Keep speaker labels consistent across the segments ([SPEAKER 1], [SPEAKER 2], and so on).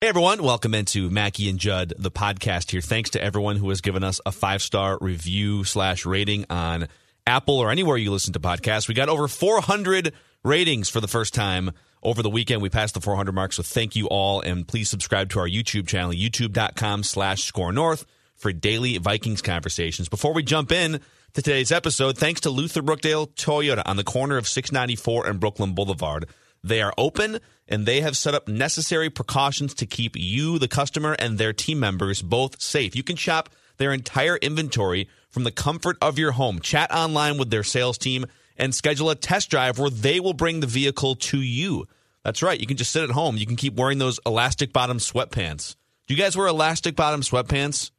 [SPEAKER 1] Hey everyone, welcome into Mackey and Judd, the podcast here. Thanks to everyone who has given us a five star review slash rating on Apple or anywhere you listen to podcasts. We got over 400 ratings for the first time over the weekend. We passed the 400 mark, so thank you all. And please subscribe to our YouTube channel, youtube.com slash score north for daily Vikings conversations. Before we jump in to today's episode, thanks to Luther Brookdale Toyota on the corner of 694 and Brooklyn Boulevard. They are open and they have set up necessary precautions to keep you, the customer, and their team members both safe. You can shop their entire inventory from the comfort of your home. Chat online with their sales team and schedule a test drive where they will bring the vehicle to you. That's right. You can just sit at home. You can keep wearing those elastic bottom sweatpants. Do you guys wear elastic bottom sweatpants?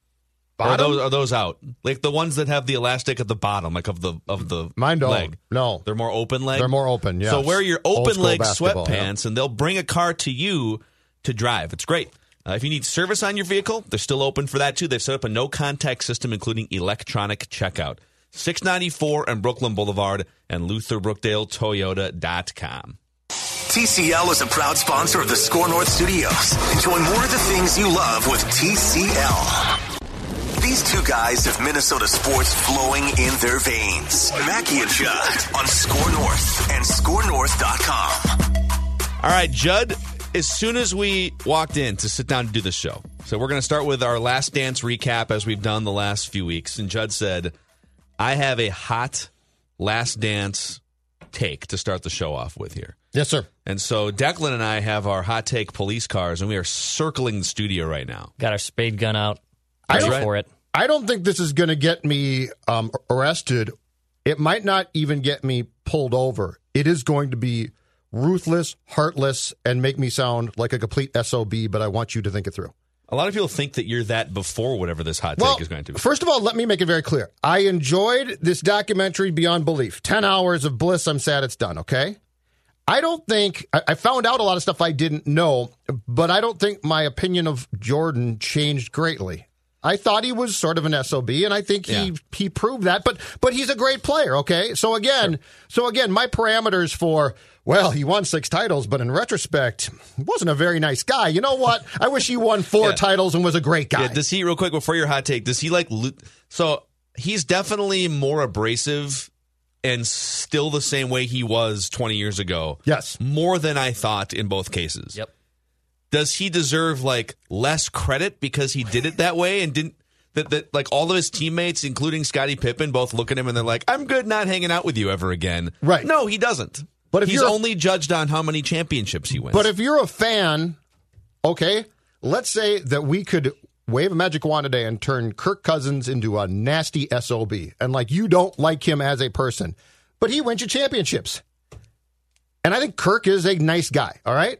[SPEAKER 1] Or Are those, are those out? Like the ones that have the elastic at the bottom, like of the of the
[SPEAKER 2] Mine don't.
[SPEAKER 1] leg.
[SPEAKER 2] No.
[SPEAKER 1] They're more open leg.
[SPEAKER 2] They're more open, Yeah.
[SPEAKER 1] So wear your open leg
[SPEAKER 2] basketball,
[SPEAKER 1] sweatpants, and they'll bring a car to you to drive. It's great. Uh, if you need service on your vehicle, they're still open for that too. They've set up a no contact system, including electronic checkout. 694 and Brooklyn Boulevard and LutherBrookdaleToyota.com.
[SPEAKER 3] TCL is a proud sponsor of the Score North Studios. Enjoy more of the things you love with TCL. These two guys have Minnesota sports flowing in their veins. Mackey and Judd on Score North and ScoreNorth.com.
[SPEAKER 1] All right, Judd, as soon as we walked in to sit down to do the show, so we're going to start with our last dance recap as we've done the last few weeks. And Judd said, I have a hot last dance take to start the show off with here.
[SPEAKER 2] Yes, sir.
[SPEAKER 1] And so Declan and I have our hot take police cars, and we are circling the studio right now.
[SPEAKER 4] Got our spade gun out.
[SPEAKER 2] I
[SPEAKER 4] Ready
[SPEAKER 2] don't-
[SPEAKER 4] for it.
[SPEAKER 2] I don't think this is going to get me um, arrested. It might not even get me pulled over. It is going to be ruthless, heartless, and make me sound like a complete SOB, but I want you to think it through.
[SPEAKER 1] A lot of people think that you're that before whatever this hot
[SPEAKER 2] Well,
[SPEAKER 1] take is going to be.
[SPEAKER 2] first of all, let me make it very clear. I enjoyed this documentary beyond belief. 10 hours of bliss. I'm sad it's done, okay? I don't think, I, I found out a lot of stuff I didn't know, but I don't think my opinion of Jordan changed greatly. I thought he was sort of an SOB, and I think he
[SPEAKER 1] Yeah.
[SPEAKER 2] he proved that. But but he's a great player. Okay, so again, so again, my parameters for well, he won six titles, but in retrospect, he wasn't a very nice guy. You know what? I wish he won four
[SPEAKER 1] Yeah.
[SPEAKER 2] titles and was a great guy.
[SPEAKER 1] Yeah, does he real quick before your hot take? Does he like lo- so? He's definitely more abrasive and still the same way he was 20 years ago.
[SPEAKER 2] Yes.
[SPEAKER 1] more than I thought in both cases.
[SPEAKER 4] Yep.
[SPEAKER 1] Does he deserve like less credit because he did it that way and didn't? That, that like all of his teammates, including Scottie Pippen, both look at him and they're like, "I'm good, not hanging out with you ever again."
[SPEAKER 2] Right.
[SPEAKER 1] No, he doesn't.
[SPEAKER 2] But if
[SPEAKER 1] he's
[SPEAKER 2] you're
[SPEAKER 1] only judged on how many championships he wins.
[SPEAKER 2] But if you're a fan, okay, let's say that we could wave a magic wand today and turn Kirk Cousins into a nasty SOB. And like you don't like him as a person, but he wins you championships. And I think Kirk is a nice guy, all right?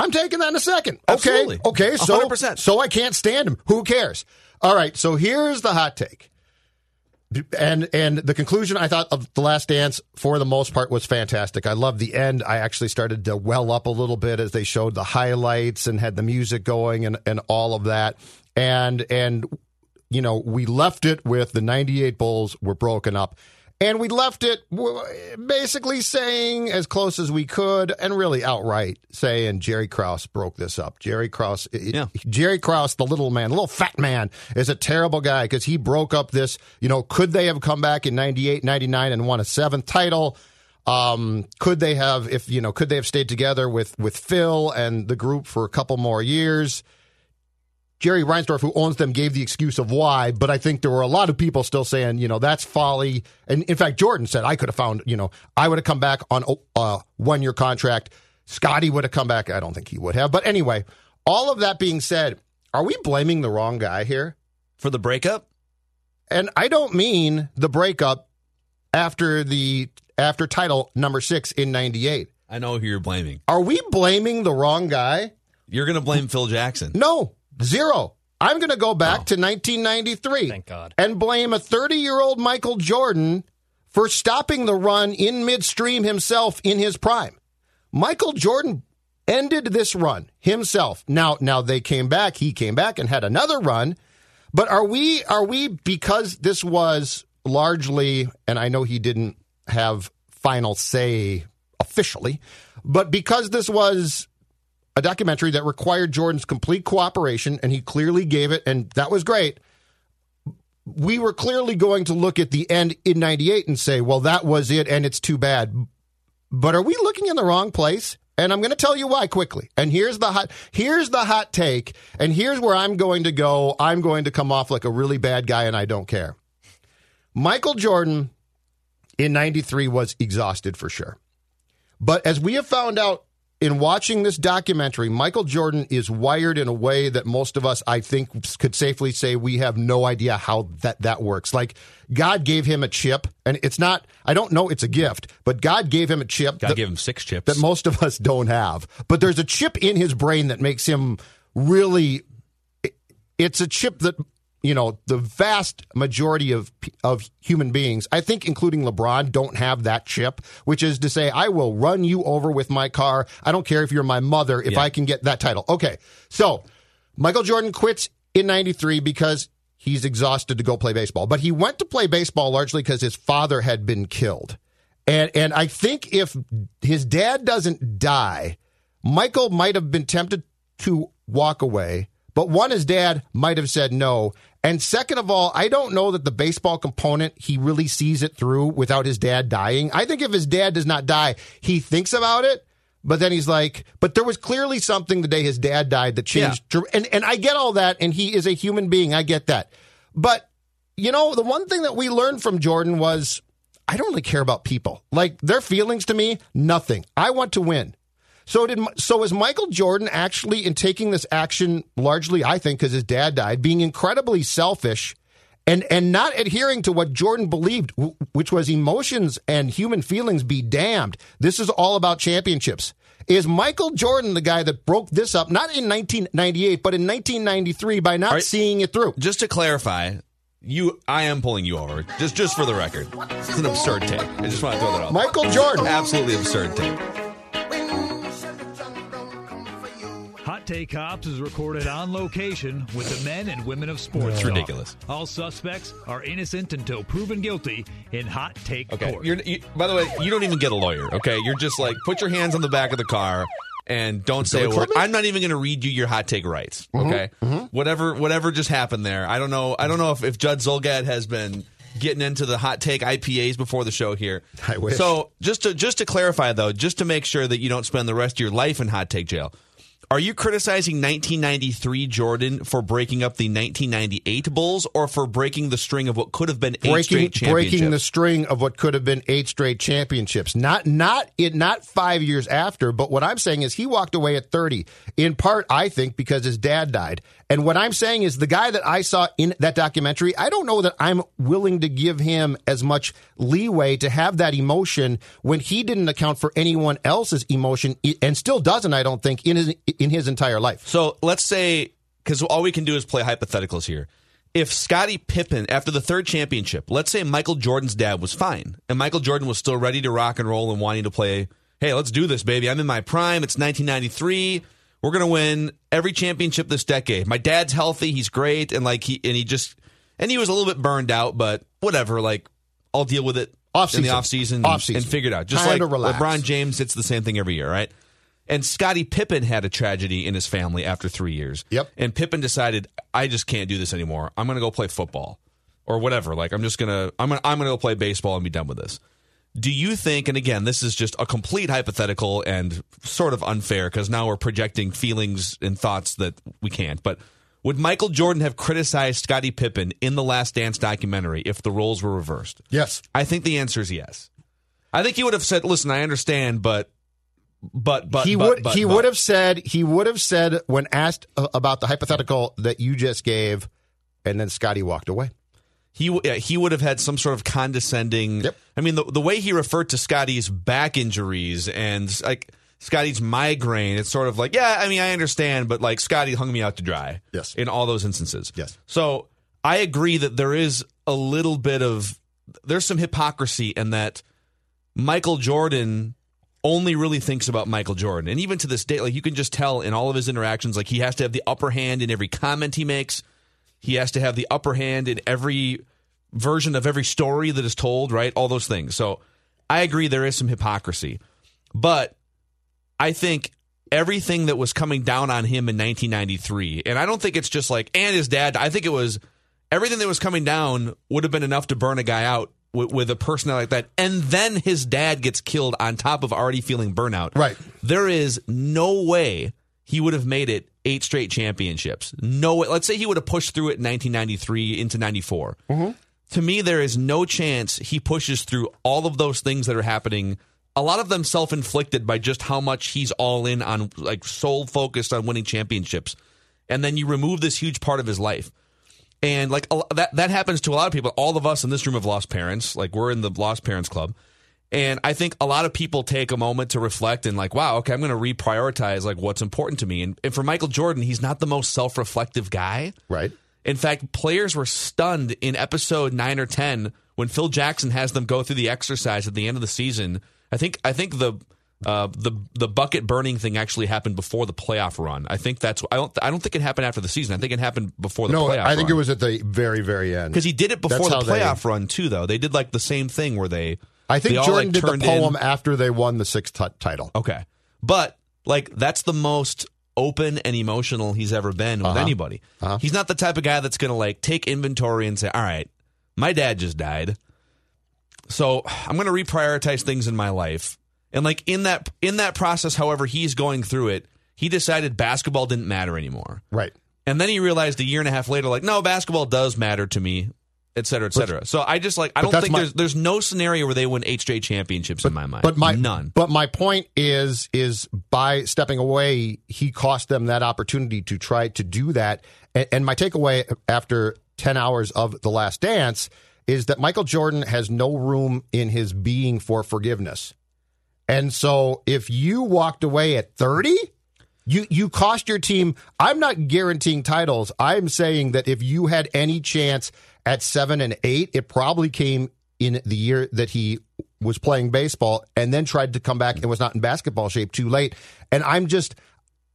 [SPEAKER 2] I'm taking that in a second.
[SPEAKER 1] Absolutely.
[SPEAKER 2] Okay. Okay. So,
[SPEAKER 1] 100%.
[SPEAKER 2] so I can't stand him. Who cares? All right. So here's the hot take. And and the conclusion I thought of the last dance for the most part was fantastic. I loved the end. I actually started to well up a little bit as they showed the highlights and had the music going and, and all of that. And and you know, we left it with the 98 Bulls were broken up. And we left it basically saying as close as we could and really outright saying Jerry Krause broke this up. Jerry Krause,
[SPEAKER 1] Yeah.
[SPEAKER 2] Jerry Krause, the little man, the little fat man, is a terrible guy because he broke up this. You know, could they have come back in 98, 99 and won a seventh title? Um, could they have, if you know, could they have stayed together with with Phil and the group for a couple more years? Jerry Reinsdorf, who owns them, gave the excuse of why, but I think there were a lot of people still saying, you know, that's folly. And in fact, Jordan said, I could have found, you know, I would have come back on oh, uh, a one year contract. Scottie would have come back. I don't think he would have. But anyway, all of that being said, are we blaming the wrong guy here?
[SPEAKER 1] For the breakup?
[SPEAKER 2] And I don't mean the breakup after the after title number six in '98.
[SPEAKER 1] I know who you're blaming.
[SPEAKER 2] Are we blaming the wrong guy?
[SPEAKER 1] You're going to blame Phil Jackson.
[SPEAKER 2] No, zero. I'm going to go back oh. to 1993.
[SPEAKER 4] Thank God.
[SPEAKER 2] And blame a 30 year old Michael Jordan for stopping the run in midstream himself in his prime. Michael Jordan ended this run himself. Now, now they came back. He came back and had another run. But are we are we because this was largely, and I know he didn't have final say officially, but because this was a documentary that required Jordan's complete cooperation, and he clearly gave it, and that was great. We were clearly going to look at the end in 98 and say, well, that was it, and it's too bad. But are we looking in the wrong place? And I'm going to tell you why quickly. And here's the hot here's the hot take, and here's where I'm going to go. I'm going to come off like a really bad guy and I don't care. Michael Jordan in 93 was exhausted for sure. But as we have found out in watching this documentary, Michael Jordan is wired in a way that most of us, I think, could safely say we have no idea how that, that works. Like, God gave him a chip, and it's not, I don't know it's a gift, but God gave him a chip.
[SPEAKER 1] God
[SPEAKER 2] that,
[SPEAKER 1] gave him six chips.
[SPEAKER 2] That most of us don't have. But there's a chip in his brain that makes him really, it's a chip that you know the vast majority of of human beings i think including lebron don't have that chip which is to say i will run you over with my car i don't care if you're my mother if
[SPEAKER 1] Yeah.
[SPEAKER 2] i can get that title okay so michael jordan quits in 93 because he's exhausted to go play baseball but he went to play baseball largely because his father had been killed and and i think if his dad doesn't die michael might have been tempted to walk away but one, his dad might have said no. And second of all, I don't know that the baseball component, he really sees it through without his dad dying. I think if his dad does not die, he thinks about it, but then he's like, but there was clearly something the day his dad died that changed. And, and I get all that, and he is a human being. I get that. But, you know, the one thing that we learned from Jordan was I don't really care about people. Like their feelings to me, nothing. I want to win. So did so is Michael Jordan actually in taking this action largely I think because his dad died being incredibly selfish and and not adhering to what Jordan believed which was emotions and human feelings be damned this is all about championships is Michael Jordan the guy that broke this up not in 1998 but in 1993 by not
[SPEAKER 1] Are-
[SPEAKER 2] seeing it through
[SPEAKER 1] Just to clarify, you, I am pulling you over. Just, just for the record, it's an absurd take. I just want to throw that out.
[SPEAKER 2] Michael Jordan
[SPEAKER 1] Absolutely absurd take.
[SPEAKER 5] Hot Take Cops is recorded on location with the men and women of sports.
[SPEAKER 1] It's
[SPEAKER 5] Talk.
[SPEAKER 1] ridiculous.
[SPEAKER 5] All suspects are innocent until proven guilty in Hot Take
[SPEAKER 1] Okay.
[SPEAKER 5] Court.
[SPEAKER 1] You're, you, by the way, you don't even get a lawyer. Okay. You're just like put your hands on the back of the car and don't say a word.
[SPEAKER 2] Clubman?
[SPEAKER 1] I'm not even going to read you your hot take rights. Mm-hmm, okay. Mm-hmm. Whatever. Whatever just happened there. I don't know. I don't know if if Judd Zulgad has been getting into the hot take IPAs before the show here.
[SPEAKER 2] I wish.
[SPEAKER 1] So just to just to clarify though, just to make sure that you don't spend the rest of your life in hot take jail. Are you criticizing 1993 Jordan for breaking up the 1998 Bulls or for breaking the string of what could have been eight
[SPEAKER 2] breaking
[SPEAKER 1] straight championships?
[SPEAKER 2] breaking the string of what could have been eight straight championships. Not not it not five years after, but what I'm saying is he walked away at 30. In part, I think because his dad died. And what I'm saying is the guy that I saw in that documentary, I don't know that I'm willing to give him as much leeway to have that emotion when he didn't account for anyone else's emotion and still doesn't, I don't think, in his in his entire life.
[SPEAKER 1] So let's say, because all we can do is play hypotheticals here. If Scottie Pippen, after the third championship, let's say Michael Jordan's dad was fine, and Michael Jordan was still ready to rock and roll and wanting to play, hey, let's do this, baby. I'm in my prime. It's 1993. We're gonna win every championship this decade. My dad's healthy. He's great, and like he and he just and he was a little bit burned out, but whatever. Like I'll deal with it in the
[SPEAKER 2] Off-season.
[SPEAKER 1] off season,
[SPEAKER 2] Off-season.
[SPEAKER 1] and figure it out. Just
[SPEAKER 2] Kinda
[SPEAKER 1] like. LeBron James, it's the same thing every year, right? And Scottie Pippen had a tragedy in his family after three years.
[SPEAKER 2] Yep.
[SPEAKER 1] And Pippen decided, I just can't do this anymore. I'm going to go play football or whatever. Like I'm just gonna, I'm gonna, I'm gonna go play baseball and be done with this. Do you think, and again, this is just a complete hypothetical and sort of unfair because now we're projecting feelings and thoughts that we can't, but would Michael Jordan have criticized Scottie Pippen in the Last Dance documentary if the roles were reversed?
[SPEAKER 2] Yes.
[SPEAKER 1] I think the answer is yes. I think he would have said, "Listen, I understand, but, but, but
[SPEAKER 2] he
[SPEAKER 1] but,
[SPEAKER 2] would
[SPEAKER 1] but,
[SPEAKER 2] he
[SPEAKER 1] but."
[SPEAKER 2] would have said he would have said when asked uh, about the hypothetical that you just gave, and then Scottie walked away.
[SPEAKER 1] he he would have had some sort of condescending.
[SPEAKER 2] Yep.
[SPEAKER 1] I mean, the the way he referred to Scottie's back injuries and like Scottie's migraine, it's sort of like, yeah, I mean, I understand, but like Scottie hung me out to dry.
[SPEAKER 2] Yes.
[SPEAKER 1] in all those instances.
[SPEAKER 2] Yes.
[SPEAKER 1] So I agree that there is a little bit of there's some hypocrisy in that Michael Jordan only really thinks about Michael Jordan. And even to this day, like you can just tell in all of his interactions, like he has to have the upper hand in every comment he makes. He has to have the upper hand in every version of every story that is told, right? All those things. So I agree there is some hypocrisy. But I think everything that was coming down on him in 1993, and I don't think it's just like, and his dad, I think it was everything that was coming down would have been enough to burn a guy out with, with a personality like that. And then his dad gets killed on top of already feeling burnout.
[SPEAKER 2] Right.
[SPEAKER 1] There is no way he would have made it eight straight championships. No way. Let's say he would have pushed through it in 1993 into 94. Mm-hmm. To me, there is no chance he pushes through all of those things that are happening. A lot of them self inflicted by just how much he's all in on, like, sole focused on winning championships. And then you remove this huge part of his life. And like a that that happens to a lot of people. All of us in this room have lost parents. Like we're in the lost parents club. And I think a lot of people take a moment to reflect and like, wow, okay, I'm going to reprioritize like what's important to me. And, and for Michael Jordan, he's not the most self-reflective guy.
[SPEAKER 2] Right.
[SPEAKER 1] In fact, players were stunned in episode 9 or 10 when Phil Jackson has them go through the exercise at the end of the season. I think I think the uh, the the bucket burning thing actually happened before the playoff run. I think that's I don't I don't think it happened after the season. I think it happened before the
[SPEAKER 2] No,
[SPEAKER 1] playoff
[SPEAKER 2] I think
[SPEAKER 1] run.
[SPEAKER 2] it was at the very, very end.
[SPEAKER 1] Because he did it before
[SPEAKER 2] That's
[SPEAKER 1] the
[SPEAKER 2] how they-
[SPEAKER 1] playoff run too, though. They did like the same thing where they.
[SPEAKER 2] I think
[SPEAKER 1] they all,
[SPEAKER 2] Jordan
[SPEAKER 1] like,
[SPEAKER 2] did the poem
[SPEAKER 1] in-
[SPEAKER 2] after they won the sixth t- title.
[SPEAKER 1] Okay, but like that's the most open and emotional he's ever been with
[SPEAKER 2] Uh-huh.
[SPEAKER 1] anybody. He's not the type of guy that's going to like take inventory and say, "All right, my dad just died, so I'm going to reprioritize things in my life." And like in that in that process, however he's going through it, he decided basketball didn't matter anymore.
[SPEAKER 2] Right.
[SPEAKER 1] And then he realized a year and a half later, like, no, basketball does matter to me, et cetera, et cetera. so I just like I don't think
[SPEAKER 2] my-
[SPEAKER 1] there's there's no scenario where they win straight championships in my mind.
[SPEAKER 2] But my
[SPEAKER 1] none.
[SPEAKER 2] But my point is is by stepping away, he cost them that opportunity to try to do that. And, and my takeaway after ten hours of the Last Dance is that Michael Jordan has no room in his being for forgiveness. And so if you walked away at thirty. You you cost your team. I'm not guaranteeing titles. I'm saying that if you had any chance at seven and eight, it probably came in the year that he was playing baseball and then tried to come back and was not in basketball shape too late. And I'm just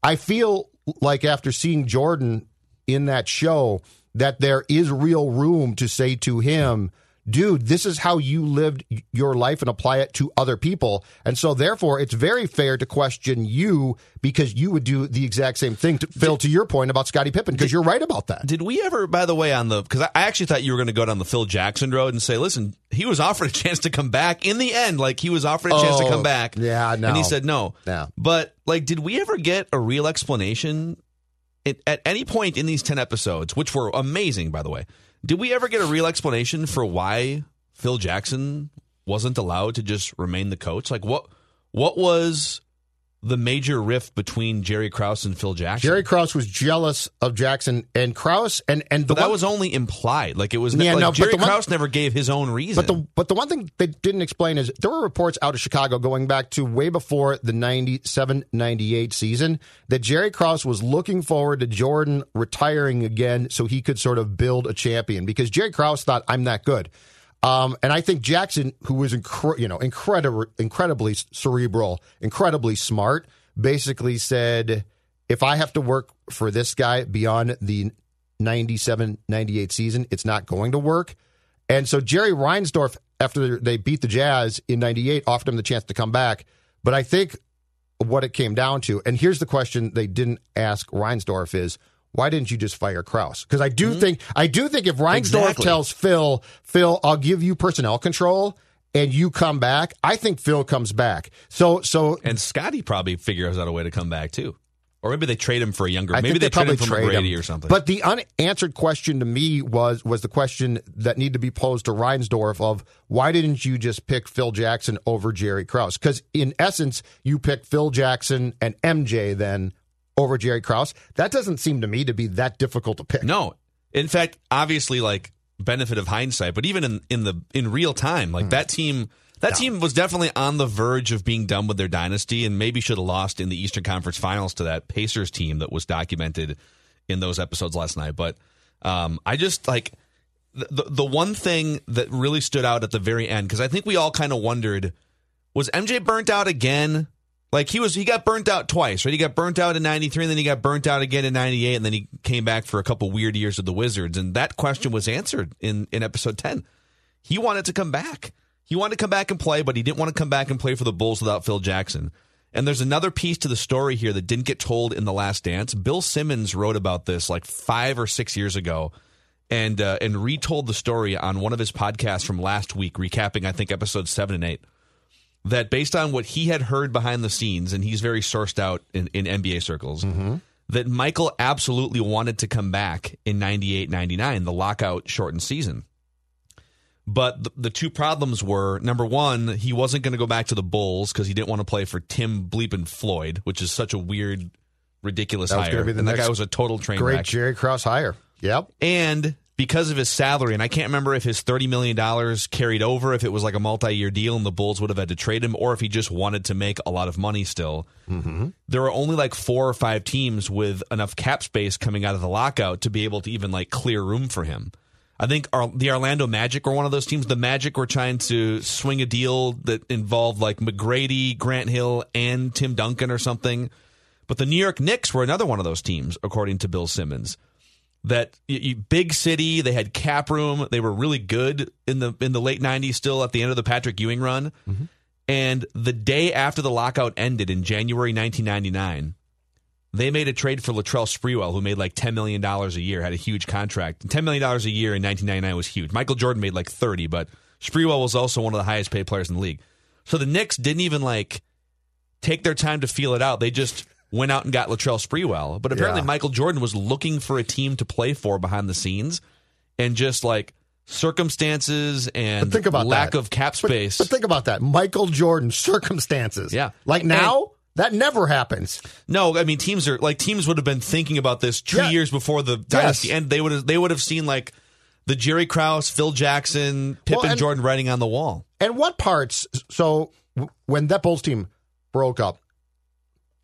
[SPEAKER 2] I feel like after seeing Jordan in that show that there is real room to say to him, dude, this is how you lived your life and apply it to other people. And so therefore it's very fair to question you because you would do the exact same thing to Phil to your point about Scottie Pippen because you're right about that.
[SPEAKER 1] Did we ever, by the way, on the because I actually thought you were going to go down the Phil Jackson road and say, listen, he was offered a chance to come back in the end, like he was offered a chance to
[SPEAKER 2] Oh,
[SPEAKER 1] come back.
[SPEAKER 2] yeah, no.
[SPEAKER 1] and he said no.
[SPEAKER 2] No.
[SPEAKER 1] But like, did we ever get a real explanation at, at any point in these ten episodes, which were amazing, by the way? Did we ever get a real explanation for why Phil Jackson wasn't allowed to just remain the coach? Like, what what was the major rift between Jerry Krause and Phil Jackson?
[SPEAKER 2] Jerry Krause was jealous of Jackson and Krause and and
[SPEAKER 1] But that
[SPEAKER 2] one-
[SPEAKER 1] was only implied. Like it was.
[SPEAKER 2] Yeah,
[SPEAKER 1] like
[SPEAKER 2] no,
[SPEAKER 1] Jerry
[SPEAKER 2] the one-
[SPEAKER 1] Krause never gave his own reason.
[SPEAKER 2] But the but the one thing they didn't explain is there were reports out of Chicago going back to way before the 97-98 season that Jerry Krause was looking forward to Jordan retiring again so he could sort of build a champion because Jerry Krause thought I'm that good. Um, and I think Jackson, who was incre- you know incredible, incredibly cerebral, incredibly smart, basically said, if I have to work for this guy beyond the 97 98 season, it's not going to work. And so Jerry Reinsdorf, after they beat the Jazz in 98, offered him the chance to come back. But I think what it came down to, and here's the question they didn't ask Reinsdorf is, why didn't you just fire Krause? Because I do mm-hmm. think I do think if Reinsdorf
[SPEAKER 1] Exactly.
[SPEAKER 2] tells Phil, Phil, I'll give you personnel control and you come back, I think Phil comes back. So so
[SPEAKER 1] And Scottie probably figures out a way to come back too. Or maybe they trade him for a younger.
[SPEAKER 2] I
[SPEAKER 1] maybe
[SPEAKER 2] think
[SPEAKER 1] they, trade
[SPEAKER 2] probably
[SPEAKER 1] him for
[SPEAKER 2] trade
[SPEAKER 1] McGrady
[SPEAKER 2] him.
[SPEAKER 1] or something.
[SPEAKER 2] But the unanswered question to me was was the question that needed to be posed to Reinsdorf of why didn't you just pick Phil Jackson over Jerry Krause? Because in essence, you picked Phil Jackson and MJ then over Jerry Krause. That doesn't seem to me to be that difficult to pick.
[SPEAKER 1] no, in fact, obviously, like benefit of hindsight. But even in in the in real time, like that team. That team was definitely on the verge of being done with their dynasty and maybe should have lost in the Eastern Conference Finals to that Pacers team that was documented in those episodes last night. But um, I just like the, the the one thing that really stood out at the very end because I think we all kind of wondered was MJ burnt out again? Like he was, he got burnt out twice, right? He got burnt out in '93, and then he got burnt out again in '98, and then he came back for a couple weird years with the Wizards, and that question was answered in in episode ten. He wanted to come back. He wanted to come back and play, but he didn't want to come back and play for the Bulls without Phil Jackson. And there's another piece to the story here that didn't get told in the Last Dance. Bill Simmons wrote about this like five or six years ago, and uh, and retold the story on one of his podcasts from last week, recapping I think episodes seven and eight. That based on what he had heard behind the scenes, and he's very sourced out in, in NBA circles, that Michael absolutely wanted to come back in 98 99, the lockout shortened season. But the, the two problems were number one, he wasn't going to go back to the Bulls because he didn't want to play for Tim Bleepin Floyd, which is such a weird, ridiculous
[SPEAKER 2] That
[SPEAKER 1] hire.
[SPEAKER 2] gonna be the
[SPEAKER 1] and that guy was a total train wreck
[SPEAKER 2] Great
[SPEAKER 1] wreck.
[SPEAKER 2] Jerry Krause hire. Yep.
[SPEAKER 1] And because of his salary, and I can't remember if his $30 million carried over, if it was like a multi year deal and the Bulls would have had to trade him, or if he just wanted to make a lot of money still. Mm-hmm. There were only like four or five teams with enough cap space coming out of the lockout to be able to even like clear room for him. I think our, the Orlando Magic were one of those teams. The Magic were trying to swing a deal that involved like McGrady, Grant Hill, and Tim Duncan or something. But the New York Knicks were another one of those teams, according to Bill Simmons that y- y- big city. They had cap room. They were really good in the in the late '90s. Still at the end of the Patrick Ewing run, mm-hmm. and the day after the lockout ended in January 1999, they made a trade for Latrell Sprewell, who made like ten million dollars a year, had a huge contract. Ten million dollars a year in 1999 was huge. Michael Jordan made like 30, but Sprewell was also one of the highest paid players in the league. So the Knicks didn't even like take their time to feel it out. They just went out and got Latrell Sprewell. But apparently,
[SPEAKER 2] Yeah.
[SPEAKER 1] Michael Jordan was looking for a team to play for behind the scenes, and just like circumstances and
[SPEAKER 2] But think about
[SPEAKER 1] lack
[SPEAKER 2] that.
[SPEAKER 1] of cap space.
[SPEAKER 2] But, think about that. Michael Jordan circumstances.
[SPEAKER 1] Yeah.
[SPEAKER 2] Like now, that never happens.
[SPEAKER 1] no, I mean teams are like teams would have been thinking about this two
[SPEAKER 2] Yeah.
[SPEAKER 1] years before the dynasty end. They would have they would have seen like the Jerry Krause, Phil Jackson, Pippen,
[SPEAKER 2] Well, and-
[SPEAKER 1] Jordan writing on the wall.
[SPEAKER 2] And what parts? So when that Bulls team broke up,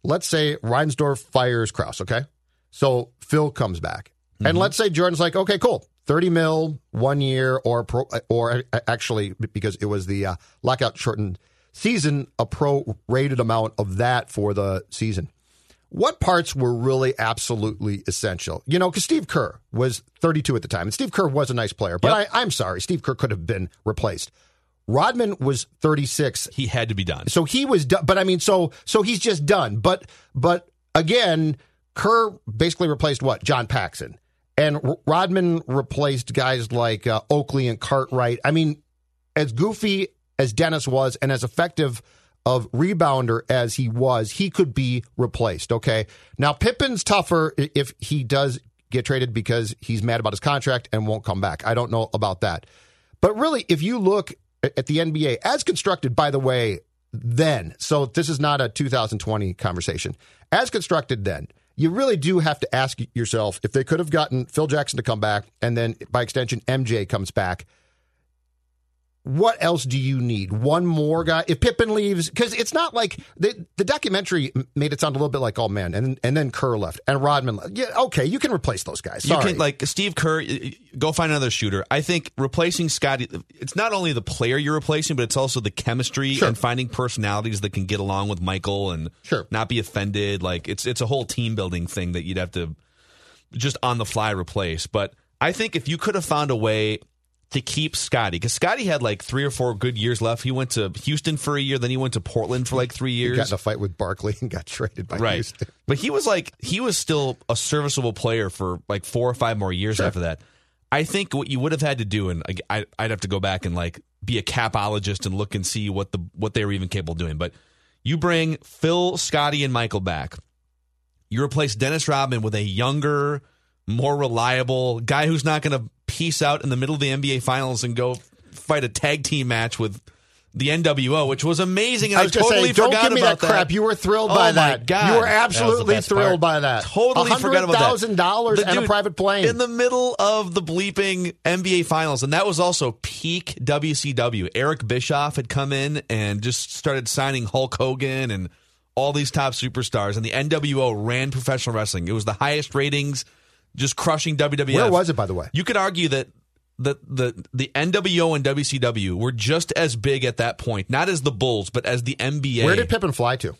[SPEAKER 2] let's say Reinsdorf fires Krause, okay? So Phil comes back. And let's say Jordan's like, okay, cool. 30 mil one year or pro, or actually because it was the uh, lockout shortened season, a pro rated amount of that for the season. What parts were really absolutely essential? You know, because Steve Kerr was 32 at the time, and Steve Kerr was a nice player, but
[SPEAKER 1] Yep.
[SPEAKER 2] I, I'm sorry, Steve Kerr could have been replaced. Rodman was 36,
[SPEAKER 1] He had to be done.
[SPEAKER 2] so he was done. But I mean, so so he's just done. But but again, Kerr basically replaced what John Paxson, and R- Rodman replaced guys like uh, Oakley and Cartwright. I mean, as goofy as Dennis was, and as effective of rebounder as he was, he could be replaced. Okay, now Pippen's tougher if he does get traded because he's mad about his contract and won't come back. I don't know about that. But really, if you look at the NBA as constructed, by the way, then, so this is not a 2020 conversation, as constructed then, you really do have to ask yourself if they could have gotten Phil Jackson to come back and then by extension MJ comes back. What else do you need? One more guy? If Pippen leaves, because it's not like the, the documentary made it sound a little bit like, oh man, and and then Kerr left and Rodman left. Yeah, okay, you can replace those guys. Sorry.
[SPEAKER 1] You can like Steve Kerr. Go find another shooter. I think replacing Scottie. It's not only the player you're replacing, but it's also the chemistry
[SPEAKER 2] Sure.
[SPEAKER 1] and finding personalities that can get along with Michael and
[SPEAKER 2] Sure.
[SPEAKER 1] not be offended. Like it's it's a whole team building thing that you'd have to just on the fly replace. But I think if you could have found a way to keep Scottie, because Scottie had like three or four good years left. He went to Houston for a year, then he went to Portland for like three
[SPEAKER 2] he
[SPEAKER 1] years.
[SPEAKER 2] got in a fight with Barkley and got traded by
[SPEAKER 1] right.
[SPEAKER 2] Houston.
[SPEAKER 1] But he was like he was still a serviceable player for like four or five more years after that. I think what you would have had to do, and I, I'd have to go back and like be a capologist and look and see what the what they were even capable of doing. But you bring Phil, Scottie, and Michael back. You replace Dennis Rodman with a younger, more reliable guy who's not going to piece out in the middle of the NBA Finals and go fight a tag team match with the NWO, which was amazing. And
[SPEAKER 2] I
[SPEAKER 1] I,
[SPEAKER 2] was gonna
[SPEAKER 1] totally
[SPEAKER 2] say, don't
[SPEAKER 1] forgot
[SPEAKER 2] give me
[SPEAKER 1] about
[SPEAKER 2] that crap. You were thrilled
[SPEAKER 1] Oh
[SPEAKER 2] by
[SPEAKER 1] my
[SPEAKER 2] that.
[SPEAKER 1] God.
[SPEAKER 2] You were
[SPEAKER 1] That
[SPEAKER 4] was the
[SPEAKER 2] absolutely thrilled
[SPEAKER 4] part.
[SPEAKER 2] by that.
[SPEAKER 1] Totally forgot about that.
[SPEAKER 2] thousand dollars
[SPEAKER 1] The
[SPEAKER 2] and a private plane.
[SPEAKER 1] in the middle of the bleeping NBA Finals, and that was also peak WCW. Eric Bischoff had come in and just started signing Hulk Hogan and all these top superstars, and the NWO ran professional wrestling. It was the highest ratings, just crushing WWF.
[SPEAKER 2] Where was it, by the way?
[SPEAKER 1] You could argue that the the the NWO and WCW were just as big at that point, not as the Bulls, but as the NBA.
[SPEAKER 2] Where did Pippen fly to?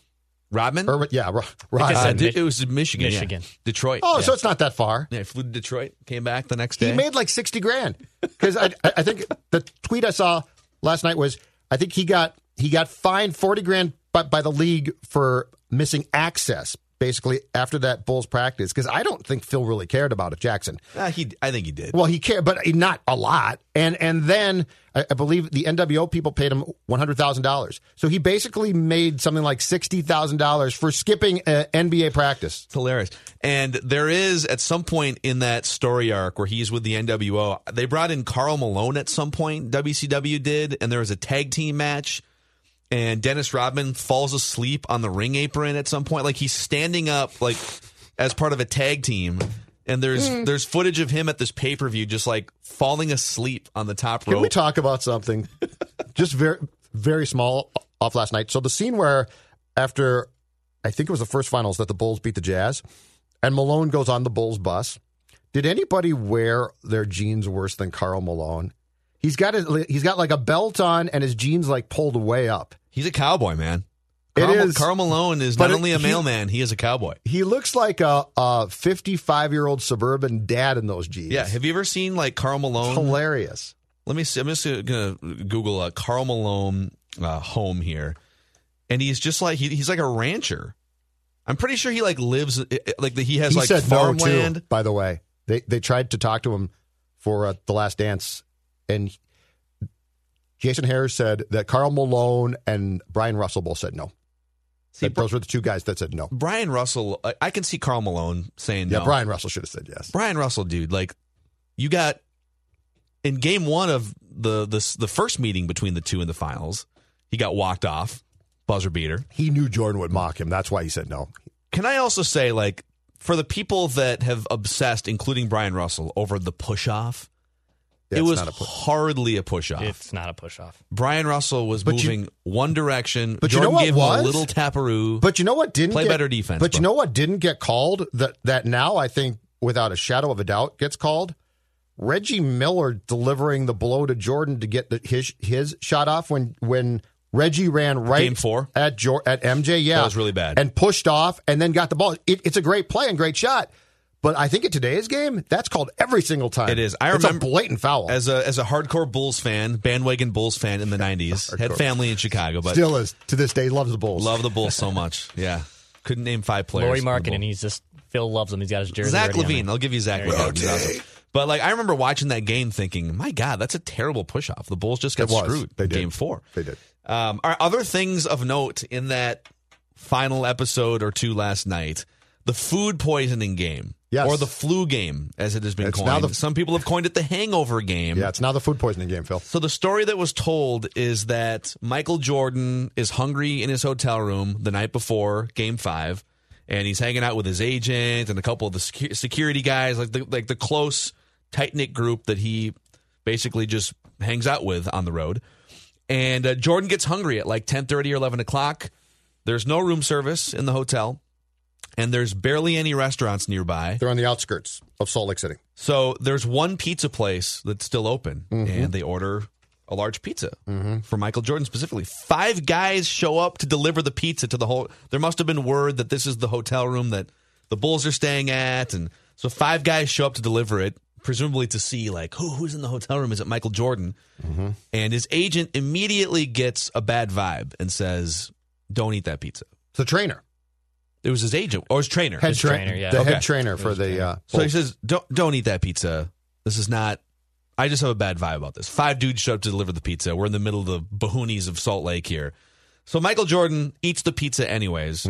[SPEAKER 1] Rodman?
[SPEAKER 2] Or, yeah, Ro- Rodman.
[SPEAKER 1] Uh,
[SPEAKER 4] Mich-
[SPEAKER 1] it was in Michigan. yeah.
[SPEAKER 4] Michigan.
[SPEAKER 1] Detroit.
[SPEAKER 2] Oh,
[SPEAKER 1] yeah.
[SPEAKER 2] so it's not that far.
[SPEAKER 1] Yeah, he flew to Detroit, came back the next day.
[SPEAKER 2] He made like sixty grand because I, I I think the tweet I saw last night was I think he got he got fined forty grand by, by the league for missing access basically after that Bulls practice because I don't think Phil really cared about it Jackson.
[SPEAKER 1] Ah, he, I think he did.
[SPEAKER 2] Well, he cared, but not a lot. And and then I, I believe the NWO people paid him one hundred thousand dollars. So he basically made something like sixty thousand dollars for skipping a NBA practice.
[SPEAKER 1] It's hilarious. And there is at some point in that story arc where he's with the NWO, they brought in Karl Malone at some point. WCW did, and there was a tag team match. And Dennis Rodman falls asleep on the ring apron at some point. Like he's standing up, like as part of a tag team. And there's
[SPEAKER 2] Hmm.
[SPEAKER 1] there's footage of him at this pay per view just like falling asleep on the top
[SPEAKER 2] row.
[SPEAKER 1] Can
[SPEAKER 2] we talk about something just very very small off last night? So the scene where after I think it was the first finals that the Bulls beat the Jazz, and Malone goes on the Bulls bus. Did anybody wear their jeans worse than Karl Malone? He's got a, he's got like a belt on and his jeans like pulled way up.
[SPEAKER 1] He's a cowboy, man.
[SPEAKER 2] It
[SPEAKER 1] Karl,
[SPEAKER 2] is.
[SPEAKER 1] Karl Malone is not
[SPEAKER 2] it-
[SPEAKER 1] only a mailman, he is a cowboy.
[SPEAKER 2] He looks like a, a 55 year old suburban dad in those jeans.
[SPEAKER 1] Yeah. Have you ever seen like Karl Malone?
[SPEAKER 2] hilarious.
[SPEAKER 1] Let me see. I'm just gonna Google uh, Karl Malone uh, home here, and he's just like he, he's like a rancher. I'm pretty sure he like lives like he has
[SPEAKER 2] he
[SPEAKER 1] like
[SPEAKER 2] said no
[SPEAKER 1] farmland.
[SPEAKER 2] too. By the way, they they tried to talk to him for uh, the Last Dance, and Jason Harris said that Karl Malone and Bryon Russell both said no.
[SPEAKER 1] See,
[SPEAKER 2] That those were the two guys that said no.
[SPEAKER 1] Bryon Russell, I, I can see Karl Malone saying
[SPEAKER 2] Yeah,
[SPEAKER 1] no.
[SPEAKER 2] Bryon Russell should have said yes.
[SPEAKER 1] Bryon Russell, dude, like you got in game one of the the the first meeting between the two in the finals, he got walked off, buzzer beater.
[SPEAKER 2] He knew Jordan would mock him. That's why he said no.
[SPEAKER 1] Can I also say, like, for the people that have obsessed, including Bryon Russell, over the push off,
[SPEAKER 2] Yeah,
[SPEAKER 1] it was
[SPEAKER 2] not a push.
[SPEAKER 1] hardly a push off.
[SPEAKER 4] It's not a push off.
[SPEAKER 1] Bryon Russell was
[SPEAKER 2] But you-
[SPEAKER 1] moving one direction.
[SPEAKER 2] but you know
[SPEAKER 1] Jordan
[SPEAKER 2] what
[SPEAKER 1] gave him a little taparoo.
[SPEAKER 2] But you know what didn't
[SPEAKER 1] Play
[SPEAKER 2] get,
[SPEAKER 1] better defense,
[SPEAKER 2] But you know what didn't get called that that now I think without a shadow of a doubt gets called. Reggie Miller delivering the blow to Jordan to get the, his his shot off when when Reggie ran right
[SPEAKER 1] Game four?
[SPEAKER 2] at Jor- at MJ. Yeah,
[SPEAKER 1] That was really bad.
[SPEAKER 2] and pushed off and then got the ball. It, it's a great play and great shot. But I think in today's game, that's called every single time.
[SPEAKER 1] It is. I
[SPEAKER 2] it's
[SPEAKER 1] remember-
[SPEAKER 2] a blatant foul.
[SPEAKER 1] as a as a hardcore Bulls fan, bandwagon Bulls fan in the '90s, had family in Chicago, but
[SPEAKER 2] Still is to this day. Loves the Bulls.
[SPEAKER 1] love the Bulls so much. Yeah, couldn't name five players.
[SPEAKER 4] Lauri
[SPEAKER 1] Markkanen,
[SPEAKER 4] and he's just Phil loves him. He's got his jersey.
[SPEAKER 1] Zach
[SPEAKER 4] LaVine.
[SPEAKER 1] I'll give you Zach
[SPEAKER 4] There you
[SPEAKER 1] LaVine.
[SPEAKER 4] go.
[SPEAKER 1] But like I remember watching that game, thinking, "My God, that's a terrible push off." The Bulls just got screwed.
[SPEAKER 2] They did.
[SPEAKER 1] Game four.
[SPEAKER 2] They did.
[SPEAKER 1] Um, are other things of note in that final episode or two last night? The food poisoning game,
[SPEAKER 2] Yes.
[SPEAKER 1] or the flu game, as it has been
[SPEAKER 2] It's
[SPEAKER 1] coined.
[SPEAKER 2] the-
[SPEAKER 1] Some people have coined it the hangover game.
[SPEAKER 2] Yeah, it's now the food poisoning game, Phil.
[SPEAKER 1] So the story that was told is that Michael Jordan is hungry in his hotel room the night before Game Five, and he's hanging out with his agent and a couple of the secu- security guys, like the like the close, tight knit group that he basically just hangs out with on the road. And uh, Jordan gets hungry at like ten thirty or eleven o'clock. There's no room service in the hotel, and there's barely any restaurants nearby.
[SPEAKER 2] They're on the outskirts of Salt Lake City.
[SPEAKER 1] So there's one pizza place that's still open,
[SPEAKER 2] Mm-hmm.
[SPEAKER 1] and they order a large pizza for Michael Jordan specifically. Five guys show up to deliver the pizza to the whole. There must have been word that this is the hotel room that the Bulls are staying at, and so five guys show up to deliver it, presumably to see like who who's in the hotel room. Is it Michael Jordan?
[SPEAKER 2] Mm-hmm.
[SPEAKER 1] And his agent immediately gets a bad vibe and says, "Don't eat that pizza."
[SPEAKER 2] It's the trainer,
[SPEAKER 1] It was his agent or his trainer.
[SPEAKER 2] head
[SPEAKER 4] His
[SPEAKER 2] tra-
[SPEAKER 4] trainer, yeah.
[SPEAKER 2] the
[SPEAKER 1] Okay.
[SPEAKER 2] head trainer for the. Uh,
[SPEAKER 1] So he says, "Don't don't eat that pizza." This is not. I just have a bad vibe about this. Five dudes show up to deliver the pizza. We're in the middle of the boonies of Salt Lake here. So Michael Jordan eats the pizza anyways.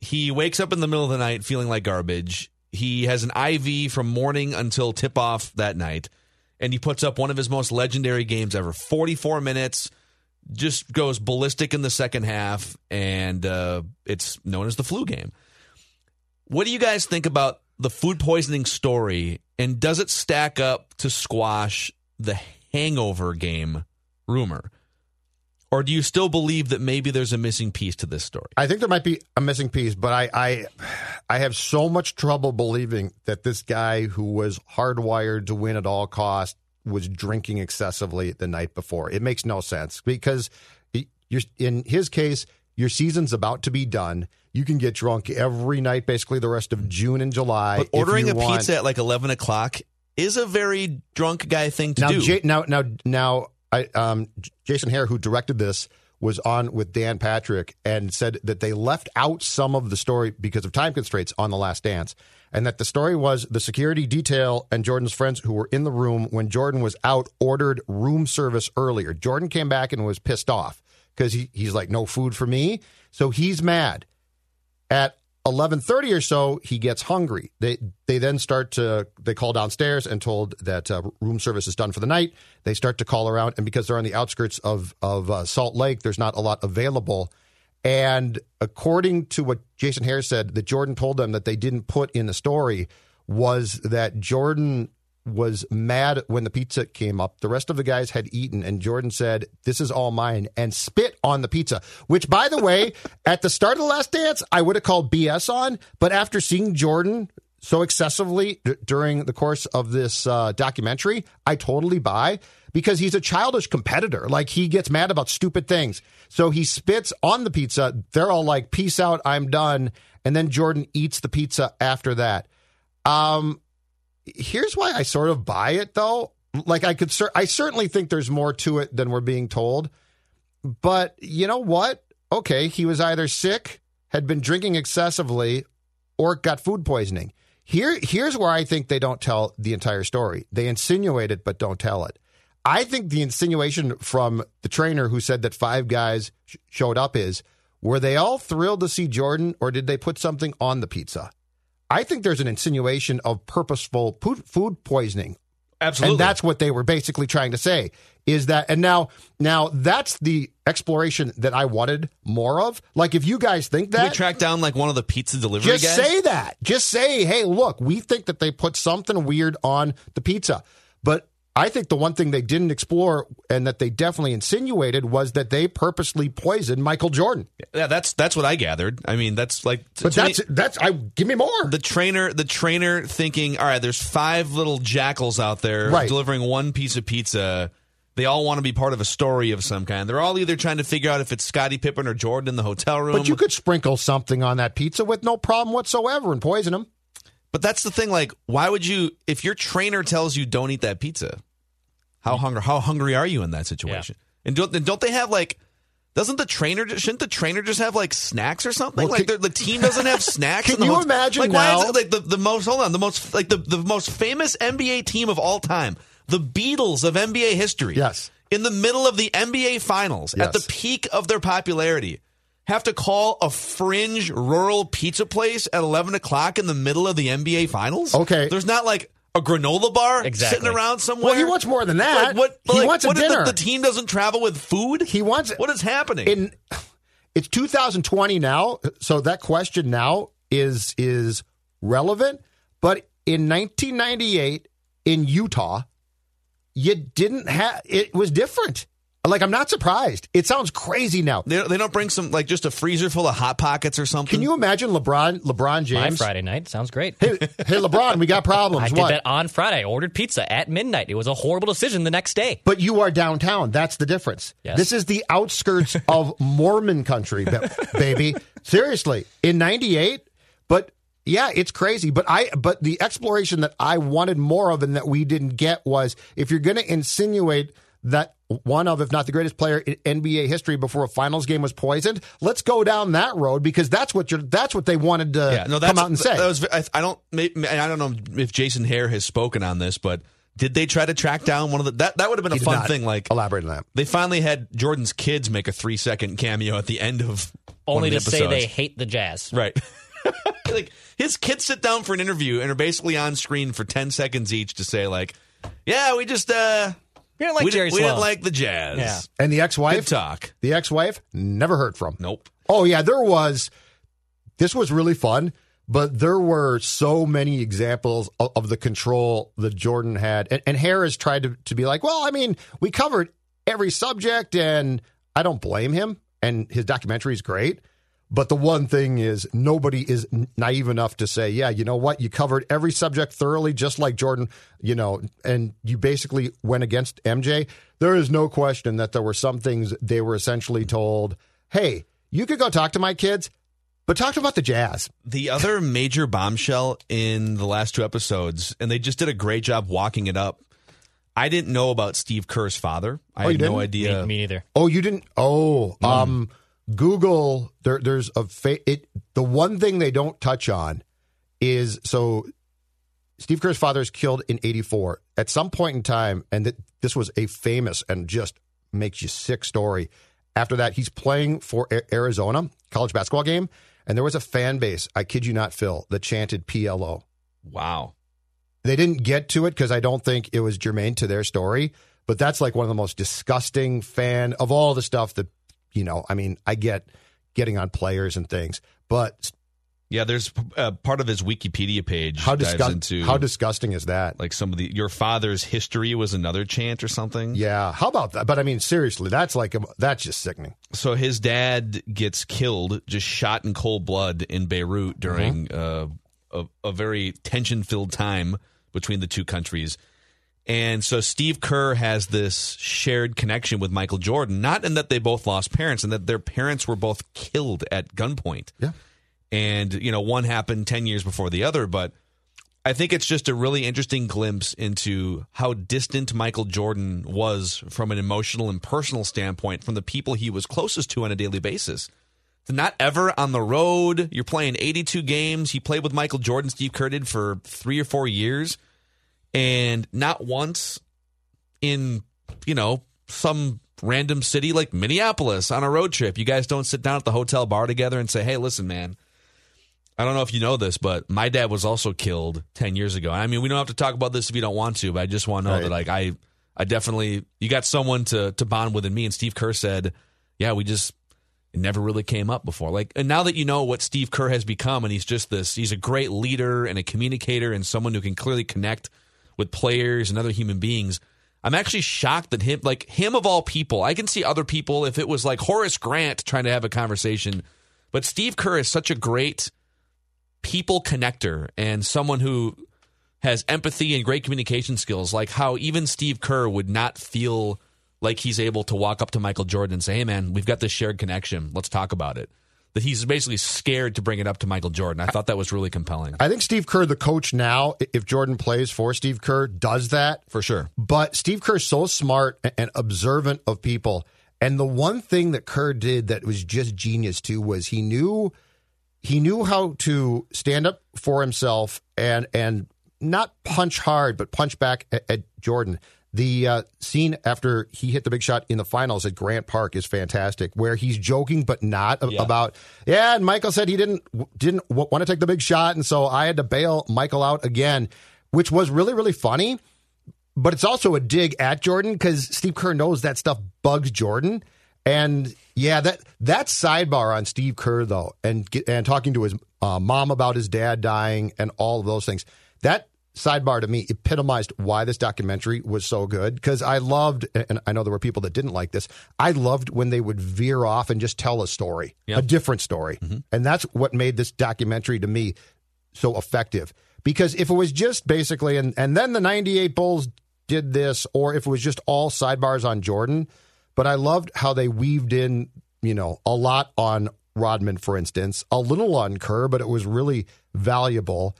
[SPEAKER 1] He wakes up in the middle of the night feeling like garbage. He has an IV from morning until tip off that night, and he puts up one of his most legendary games ever 44 minutes. Just goes ballistic in the second half, and uh, it's known as the flu game. What do you guys think about the food poisoning story, and does it stack up to squash the hangover game rumor? Or do you still believe that maybe there's a missing piece to this story?
[SPEAKER 2] I think there might be a missing piece, but I, I, I have so much trouble believing that this guy who was hardwired to win at all costs was drinking excessively the night before. It makes no sense because you're, in his case, your season's about to be done. You can get drunk every night, basically the rest of June and July.
[SPEAKER 1] But ordering a
[SPEAKER 2] want.
[SPEAKER 1] pizza at like 11 o'clock is a very drunk guy thing to
[SPEAKER 2] now,
[SPEAKER 1] do.
[SPEAKER 2] J- now, now, now, I, um, Jason Hehir, who directed this, was on with Dan Patrick and said that they left out some of the story because of time constraints on The Last Dance, and that the story was the security detail and Jordan's friends who were in the room when Jordan was out ordered room service earlier. Jordan came back and was pissed off because he, he's like, no food for me, so he's mad at 11:30 or so he gets hungry. They they then start to they call downstairs and told that uh, room service is done for the night. They start to call around and because they're on the outskirts of of uh, Salt Lake there's not a lot available. And according to what Jason Harris said that Jordan told them that they didn't put in the story was that Jordan was mad when the pizza came up. The rest of the guys had eaten, and Jordan said, This is all mine, and spit on the pizza. Which, by the way, at the start of the last dance, I would have called BS on. But after seeing Jordan so excessively d- during the course of this uh, documentary, I totally buy because he's a childish competitor. Like he gets mad about stupid things. So he spits on the pizza. They're all like, Peace out, I'm done. And then Jordan eats the pizza after that. Um, here's why I sort of buy it though. Like I could, cer- I certainly think there's more to it than we're being told. But you know what? Okay, he was either sick, had been drinking excessively, or got food poisoning. Here, here's where I think they don't tell the entire story. They insinuate it, but don't tell it. I think the insinuation from the trainer who said that five guys sh- showed up is were they all thrilled to see Jordan, or did they put something on the pizza? I think there's an insinuation of purposeful food poisoning
[SPEAKER 1] Absolutely.
[SPEAKER 2] and that's what they were basically trying to say is that and now now that's the exploration that I wanted more of. Like if you guys think
[SPEAKER 1] Can we track down like one of the pizza delivery
[SPEAKER 2] just
[SPEAKER 1] guys?
[SPEAKER 2] say that. Just say, "Hey, look, we think that they put something weird on the pizza." But I think the one thing they didn't explore and that they definitely insinuated was that they purposely poisoned Michael Jordan.
[SPEAKER 1] yeah, that's that's what I gathered. I mean, that's like
[SPEAKER 2] But
[SPEAKER 1] to me-
[SPEAKER 2] that's that's I give me more.
[SPEAKER 1] the trainer the trainer thinking all right there's five little jackals out there
[SPEAKER 2] Right.
[SPEAKER 1] delivering one piece of pizza they all want to be part of a story of some kind they're all either trying to figure out if it's scottie pippen or jordan in the hotel room
[SPEAKER 2] but you could sprinkle something on that pizza with no problem whatsoever and poison them.
[SPEAKER 1] but that's the thing like why would you if your trainer tells you don't eat that pizza how hungry how hungry are you in that situation? And don't, and don't they have like doesn't the trainer shouldn't the trainer just have like snacks or something?
[SPEAKER 2] Well,
[SPEAKER 1] like
[SPEAKER 2] can-
[SPEAKER 1] the, the team doesn't have snacks
[SPEAKER 2] Can
[SPEAKER 1] in the
[SPEAKER 2] you
[SPEAKER 1] hotel-
[SPEAKER 2] imagine
[SPEAKER 1] like why is it like the, the most hold on the most like the, the most famous NBA team of all time the Beatles of NBA history
[SPEAKER 2] Yes.
[SPEAKER 1] in the middle of the NBA finals at the peak of their popularity have to call a fringe rural pizza place at 11 o'clock in the middle of the NBA finals?
[SPEAKER 2] Okay.
[SPEAKER 1] there's not like a granola bar
[SPEAKER 4] Exactly.
[SPEAKER 1] sitting around somewhere
[SPEAKER 2] Well, he wants more than that.
[SPEAKER 1] like what
[SPEAKER 2] He
[SPEAKER 1] like,
[SPEAKER 2] wants a
[SPEAKER 1] what the-
[SPEAKER 2] dinner.
[SPEAKER 1] the team doesn't travel with food
[SPEAKER 2] He wants
[SPEAKER 1] what is happening
[SPEAKER 2] in it's 2020 now so that question now is is relevant but in 1998 in utah you didn't have it was different like i'm not surprised it sounds crazy now
[SPEAKER 1] They, they don't bring some like just a freezer full of hot pockets or something.
[SPEAKER 2] can you imagine lebron lebron James?
[SPEAKER 4] My Friday night sounds great.
[SPEAKER 2] hey, hey lebron we got problems
[SPEAKER 4] I did that on Friday. I ordered pizza at midnight. It was a horrible decision the next day.
[SPEAKER 2] but you are downtown. That's the difference.
[SPEAKER 4] Yes.
[SPEAKER 2] This is the outskirts of Mormon country, baby. Seriously, in '98. But yeah, it's crazy. But I, but the exploration that I wanted more of and that we didn't get was if you're going to insinuate that one of, if not the greatest player in NBA history before a finals game was poisoned, let's go down that road because that's what you're, that's what they wanted to
[SPEAKER 1] yeah, no, that's,
[SPEAKER 2] come out and say.
[SPEAKER 1] That was, I, I don't, maybe, I don't know if Jason Hehir has spoken on this, but Did they try to track down one of the that that would have been a
[SPEAKER 2] He
[SPEAKER 1] fun thing? Like
[SPEAKER 2] elaborate on that.
[SPEAKER 1] they finally had Jordan's kids make a three second cameo at the end of one
[SPEAKER 4] Only
[SPEAKER 1] of
[SPEAKER 4] to
[SPEAKER 1] the
[SPEAKER 4] say they hate the Jazz.
[SPEAKER 1] right. like his kids sit down for an interview and are basically on screen for ten seconds each to say like, "Yeah, we just uh,
[SPEAKER 4] We don't like
[SPEAKER 1] we,
[SPEAKER 4] Jerry
[SPEAKER 1] didn't, we didn't
[SPEAKER 4] Sloan.
[SPEAKER 1] like the Jazz."
[SPEAKER 4] Yeah.
[SPEAKER 2] And the ex-wife,
[SPEAKER 1] talk.
[SPEAKER 2] the ex-wife, never heard from.
[SPEAKER 1] Nope.
[SPEAKER 2] Oh yeah, there was. This was really fun, but there were so many examples of, of the control that Jordan had, and, and Harris tried to, to be like, "Well, I mean, we covered every subject, and I don't blame him, and his documentary is great." But the one thing is, nobody is naive enough to say, "Yeah, you know what? You covered every subject thoroughly, just like Jordan, you know, and you basically went against MJ." There is no question that there were some things they were essentially told, "Hey, you could go talk to my kids, but talk to about the Jazz."
[SPEAKER 1] The other major bombshell in the last two episodes, and they just did a great job walking it up. I didn't know about Steve Kerr's father. I
[SPEAKER 2] Oh,
[SPEAKER 1] had no
[SPEAKER 2] didn't?
[SPEAKER 1] idea.
[SPEAKER 4] Me, me neither.
[SPEAKER 2] Oh, you didn't? Oh, um, Google. There, there's a fa- it. The one thing they don't touch on is so. Steve Kerr's father is killed in '84. At some point in time, and th- this was a famous and just makes you sick story. After that, he's playing for A- Arizona college basketball game, and there was a fan base. I kid you not, Phil, that chanted PLO.
[SPEAKER 1] Wow.
[SPEAKER 2] They didn't get to it because I don't think it was germane to their story. But that's like one of the most disgusting fan of all the stuff that you know. I mean, I get getting on players and things, but
[SPEAKER 1] Yeah, there's uh, part of his Wikipedia page
[SPEAKER 2] how
[SPEAKER 1] dives into
[SPEAKER 2] how disgusting is that?
[SPEAKER 1] like some of the your father's history was another chant or something.
[SPEAKER 2] yeah, how about that? But I mean, seriously, that's like that's just sickening.
[SPEAKER 1] So his dad gets killed, just shot in cold blood in Beirut during uh, a, a very tension filled time between the two countries. And so Steve Kerr has this shared connection with Michael Jordan, not in that they both lost parents and that their parents were both killed at gunpoint.
[SPEAKER 2] Yeah.
[SPEAKER 1] And, you know, one happened 10 years before the other, but I think it's just a really interesting glimpse into how distant Michael Jordan was from an emotional and personal standpoint from the people he was closest to on a daily basis. Not ever on the road. You're playing 82 games. He played with Michael Jordan, Steve Kerr did for three or four years. And not once in, you know, some random city like Minneapolis on a road trip. You guys don't sit down at the hotel bar together and say, hey, listen, man, I don't know if you know this, but my dad was also killed 10 years ago. I mean, we don't have to talk about this if you don't want to, but I just want to know
[SPEAKER 2] Right.
[SPEAKER 1] that like I I definitely you got someone to to bond with in me and Steve Kerr said, "Yeah, we just it never really came up before." Like and now that you know what Steve Kerr has become and he's just this he's a great leader and a communicator and someone who can clearly connect with players and other human beings. I'm actually shocked that him like him of all people. I can see other people if it was like Horace Grant trying to have a conversation, but Steve Kerr is such a great people connector and someone who has empathy and great communication skills, like how even Steve Kerr would not feel like he's able to walk up to Michael Jordan and say, Hey, man, we've got this shared connection. Let's talk about it. That he's basically scared to bring it up to Michael Jordan. I thought that was really compelling.
[SPEAKER 2] I think Steve Kerr, the coach now, if Jordan plays for Steve Kerr, does that
[SPEAKER 1] For sure.
[SPEAKER 2] But Steve Kerr's so smart and observant of people. And the one thing that Kerr did that was just genius too was he knew he knew how to stand up for himself and and not punch hard, but punch back at, at Jordan. The uh, scene after he hit the big shot in the finals at Grant Park is fantastic, where he's joking but not a- about. Yeah, and Michael said he didn't didn't w- want to take the big shot, and so I had to bail Michael out again, which was really really funny but it's also a dig at Jordan because Steve Kerr knows that stuff bugs Jordan. And yeah, that that sidebar on Steve Kerr though, and and talking to his uh, mom about his dad dying and all of those things, that sidebar to me epitomized why this documentary was so good. Because I loved, and I know there were people that didn't like this. I loved when they would veer off and just tell a story,
[SPEAKER 1] Yeah.
[SPEAKER 2] a different story, mm-hmm. and that's what made this documentary to me so effective. Because if it was just basically, and, and then the 98 Bulls did this, or if it was just all sidebars on Jordan, but I loved how they weaved in, you know, a lot on Rodman, for instance, a little on Kerr, but it was really valuable.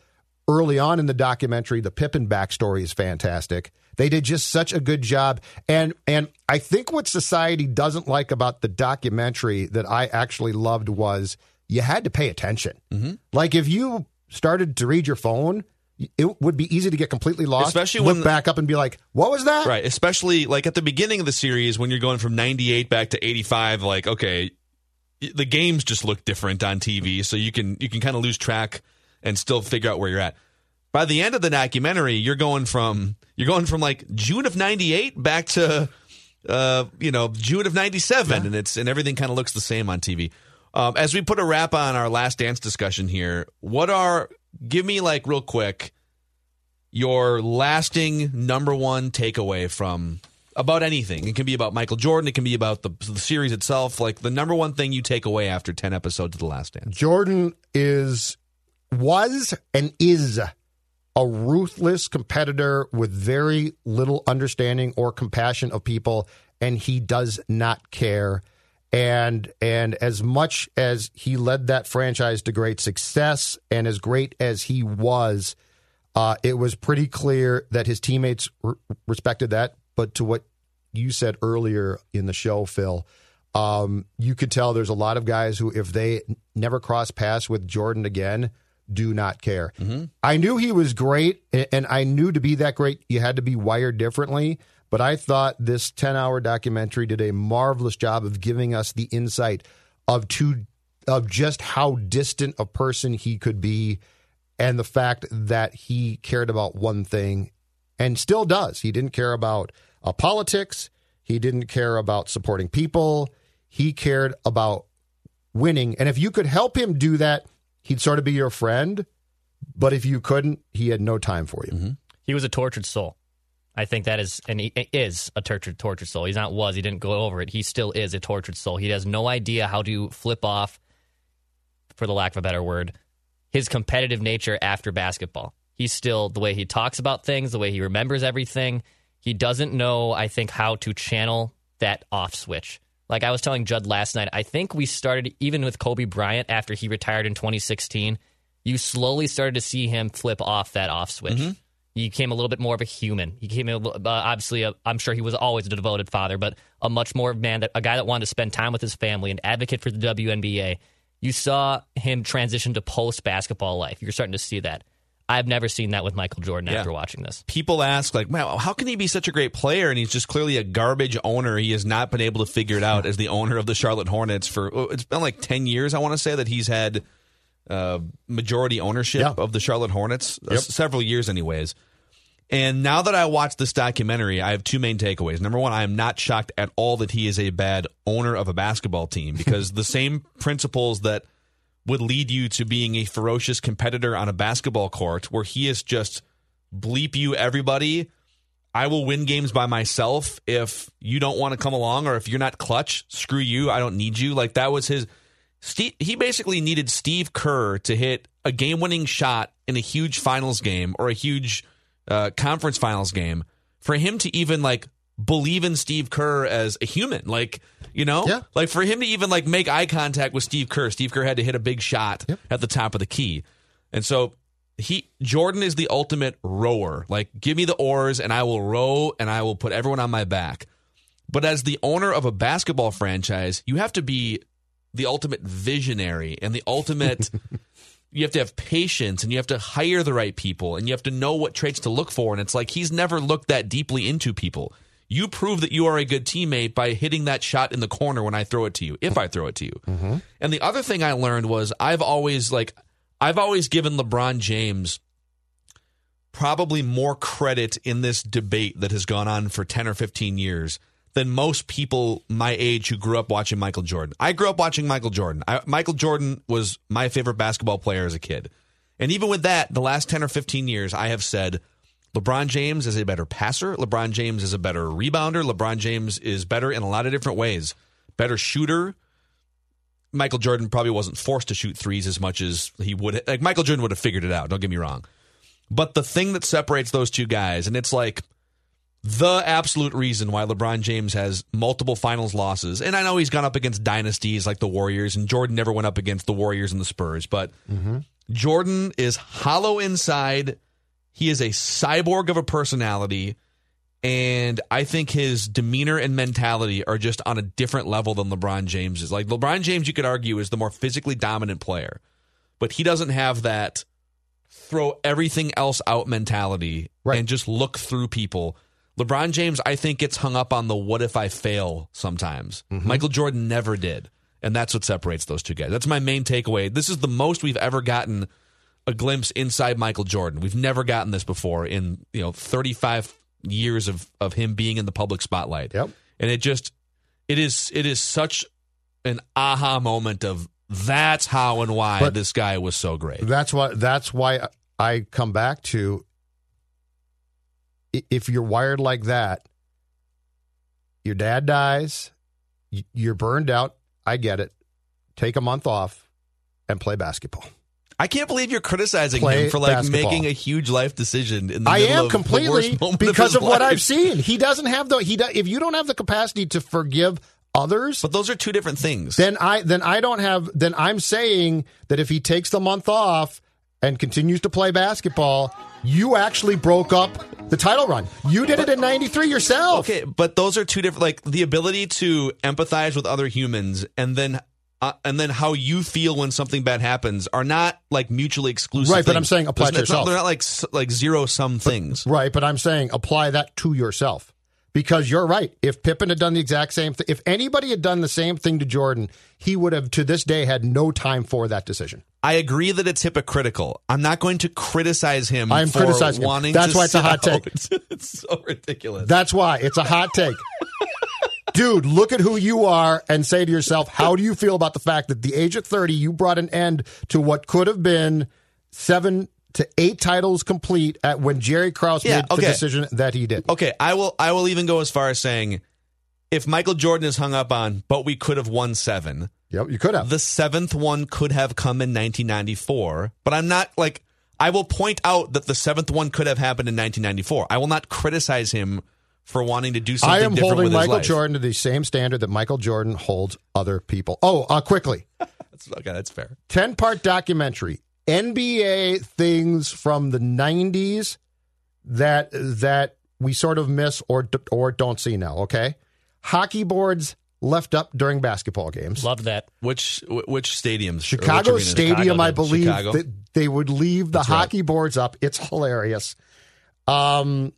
[SPEAKER 2] Early on in the documentary, the Pippen backstory is fantastic. They did just such a good job. And and I think what society doesn't like about the documentary that I actually loved was you had to pay attention. Mm-hmm. Like if you started to read your phone, it would be easy to get completely lost.
[SPEAKER 1] Especially
[SPEAKER 2] look
[SPEAKER 1] when-
[SPEAKER 2] back up and be like, "What was that?"
[SPEAKER 1] Right, especially like at the beginning of the series when you're going from 98 back to 85 like okay, the games just look different on TV so you can you can kind of lose track and still figure out where you're at. By the end of the documentary, you're going from you're going from like June of 98 back to uh, you know, June of 97 and it's and everything kind of looks the same on TV. Um, as we put a wrap on our last dance discussion here, what are give me like real quick your lasting number one takeaway from about anything. It can be about Michael Jordan. It can be about the, the series itself. Like the number one thing you take away after 10 episodes of The Last Dance.
[SPEAKER 2] Jordan is was and is a ruthless competitor with very little understanding or compassion of people and he does not care. And and as much as he led that franchise to great success and as great as he was uh, it was pretty clear that his teammates re- respected that. But to what you said earlier in the show phil um, you could tell there's a lot of guys who, if they never cross paths with Jordan again, do not care. I knew he was great, and I knew to be that great, you had to be wired differently. But I thought this 10 hour documentary did a marvelous job of giving us the insight of two, of just how distant a person he could be, and the fact that he cared about one thing and still does. He didn't care about uh, politics. He didn't care about supporting people. He cared about winning. And if you could help him do that, he'd sort of be your friend. But if you couldn't, he had no time for you. Mm-hmm.
[SPEAKER 4] He was a tortured soul. I think that is and he is a tortured tortured soul. He's not was. He didn't go over it. He still is a tortured soul. He has no idea how to flip off, for the lack of a better word, his competitive nature after basketball. He's still the way he talks about things, the way he remembers everything. He doesn't know, I think, how to channel that off switch. Like I was telling Judd last night, I think we started even with Kobe Bryant after he retired in 2016. You slowly started to see him flip off that off switch. He became a little bit more of a human. He became a, uh, obviously, i I'm sure he was always a devoted father, but a much more man that a guy that wanted to spend time with his family, an advocate for the WNBA. You saw him transition to post basketball life. You're starting to see that. I've never seen that with Michael Jordan
[SPEAKER 1] Yeah.
[SPEAKER 6] after watching this.
[SPEAKER 1] People ask, like, wow, how can he be such a great player? And he's just clearly a garbage owner. He has not been able to figure it out as the owner of the Charlotte Hornets for, oh, it's been like 10 years, I want to say, that he's had uh, majority ownership
[SPEAKER 2] Yeah.
[SPEAKER 1] of the Charlotte Hornets, uh, several years, anyways. And now that I watched this documentary, I have two main takeaways. Number one, I am not shocked at all that he is a bad owner of a basketball team because the same principles that would lead you to being a ferocious competitor on a basketball court where he is just bleep you everybody. I will win games by myself if you don't want to come along or if you're not clutch, screw you. I don't need you. Like that was his Steve, he basically needed Steve Kerr to hit a game-winning shot in a huge finals game or a huge uh, conference finals game for him to even like believe in Steve Kerr as a human. Like, you know,
[SPEAKER 2] Yeah.
[SPEAKER 1] like for him to even like make eye contact with Steve Kerr, Steve Kerr had to hit a big shot at the top of the key. And so he Jordan is the ultimate rower. Like, give me the oars and I will row and I will put everyone on my back. But as the owner of a basketball franchise, you have to be the ultimate visionary and the ultimate you have to have patience and you have to hire the right people and you have to know what traits to look for and it's like he's never looked that deeply into people you prove that you are a good teammate by hitting that shot in the corner when i throw it to you if i throw it to you mm-hmm. and the other thing i learned was i've always like i've always given lebron james probably more credit in this debate that has gone on for 10 or 15 years than most people my age who grew up watching Michael Jordan. I grew up watching Michael Jordan. I, Michael Jordan was my favorite basketball player as a kid. And even with that, the last 10 or 15 years, I have said LeBron James is a better passer. LeBron James is a better rebounder. LeBron James is better in a lot of different ways. Better shooter. Michael Jordan probably wasn't forced to shoot threes as much as he would. Like Michael Jordan would have figured it out. Don't get me wrong. But the thing that separates those two guys, and it's like the absolute reason why LeBron James has multiple finals losses. And I know he's gone up against dynasties like the Warriors, and Jordan never went up against the Warriors and the Spurs, but mm-hmm. Jordan is hollow inside. He is a cyborg of a personality. And I think his demeanor and mentality are just on a different level than LeBron James is. Like LeBron James, you could argue, is the more physically dominant player, but he doesn't have that throw everything else out mentality
[SPEAKER 2] Right.
[SPEAKER 1] and just look through people. LeBron James, I think, gets hung up on the what if I fail sometimes.
[SPEAKER 2] Mm-hmm.
[SPEAKER 1] Michael Jordan never did. And that's what separates those two guys. That's my main takeaway. This is the most we've ever gotten a glimpse inside Michael Jordan. We've never gotten this before in, you know, 35 years of, of him being in the public spotlight.
[SPEAKER 2] Yep.
[SPEAKER 1] And it just it is it is such an aha moment of that's how and why
[SPEAKER 2] But-
[SPEAKER 1] this guy was so great.
[SPEAKER 2] That's why. That's why I come back to. If you're wired like that, your dad dies, you're burned out. I get it. Take a month off and play basketball.
[SPEAKER 1] I can't believe you're criticizing
[SPEAKER 2] Play
[SPEAKER 1] him for like
[SPEAKER 2] basketball.
[SPEAKER 1] making a huge life decision in the
[SPEAKER 2] I am
[SPEAKER 1] of the
[SPEAKER 2] completely because
[SPEAKER 1] of,
[SPEAKER 2] of, what I've seen. He doesn't have the he. Do, if you don't have the capacity to forgive others,
[SPEAKER 1] But those are two different things.
[SPEAKER 2] then I then I don't have then I'm saying that if he takes the month off and continues to play basketball, you actually broke up the title run. You did it in 93 yourself.
[SPEAKER 1] Okay, but those are two different. Like the ability to empathize with other humans, and then uh, and then how you feel when something bad happens are not like mutually exclusive.
[SPEAKER 2] Right, but I'm saying apply
[SPEAKER 1] There's
[SPEAKER 2] to yourself.
[SPEAKER 1] They're not like like zero sum things.
[SPEAKER 2] Right, but I'm saying apply that to yourself. Because you're right. If Pippen had done the exact same thing, if anybody had done the same thing to Jordan, he would have to this day had no time for that decision.
[SPEAKER 1] I agree that it's hypocritical. I'm not going to criticize him.
[SPEAKER 2] I'm
[SPEAKER 1] for
[SPEAKER 2] criticizing him.
[SPEAKER 1] wanting.
[SPEAKER 2] That's
[SPEAKER 1] to
[SPEAKER 2] why it's a hot
[SPEAKER 1] out.
[SPEAKER 2] take.
[SPEAKER 1] it's so ridiculous.
[SPEAKER 2] That's why it's a hot take. Dude, look at who you are and say to yourself, how do you feel about the fact that the age of 30, you brought an end to what could have been seven to eight titles complete at when Jerry Krause
[SPEAKER 1] Yeah,
[SPEAKER 2] made
[SPEAKER 1] okay.
[SPEAKER 2] the decision that he did?
[SPEAKER 1] Okay, I will. I will even go as far as saying, if Michael Jordan is hung up on, but we could have won seven.
[SPEAKER 2] Yep, you could have.
[SPEAKER 1] The seventh one could have come in 1994, but I'm not like. I will point out that the seventh one could have happened in 1994. I will not criticize him for wanting to do something
[SPEAKER 2] I am
[SPEAKER 1] different
[SPEAKER 2] holding
[SPEAKER 1] with his
[SPEAKER 2] Michael
[SPEAKER 1] life.
[SPEAKER 2] Jordan to the same standard that Michael Jordan holds other people. Oh, uh, quickly.
[SPEAKER 1] That's, okay, that's fair.
[SPEAKER 2] 10 part documentary NBA things from the 90s that that we sort of miss or or don't see now, okay? Hockey boards left up during basketball games.
[SPEAKER 4] Love that.
[SPEAKER 1] Which which stadiums? or which
[SPEAKER 2] Chicago? Stadium,
[SPEAKER 4] Chicago
[SPEAKER 2] I believe
[SPEAKER 1] Chicago?
[SPEAKER 2] that they would leave the
[SPEAKER 1] That's right.
[SPEAKER 2] hockey boards up. It's hilarious. Um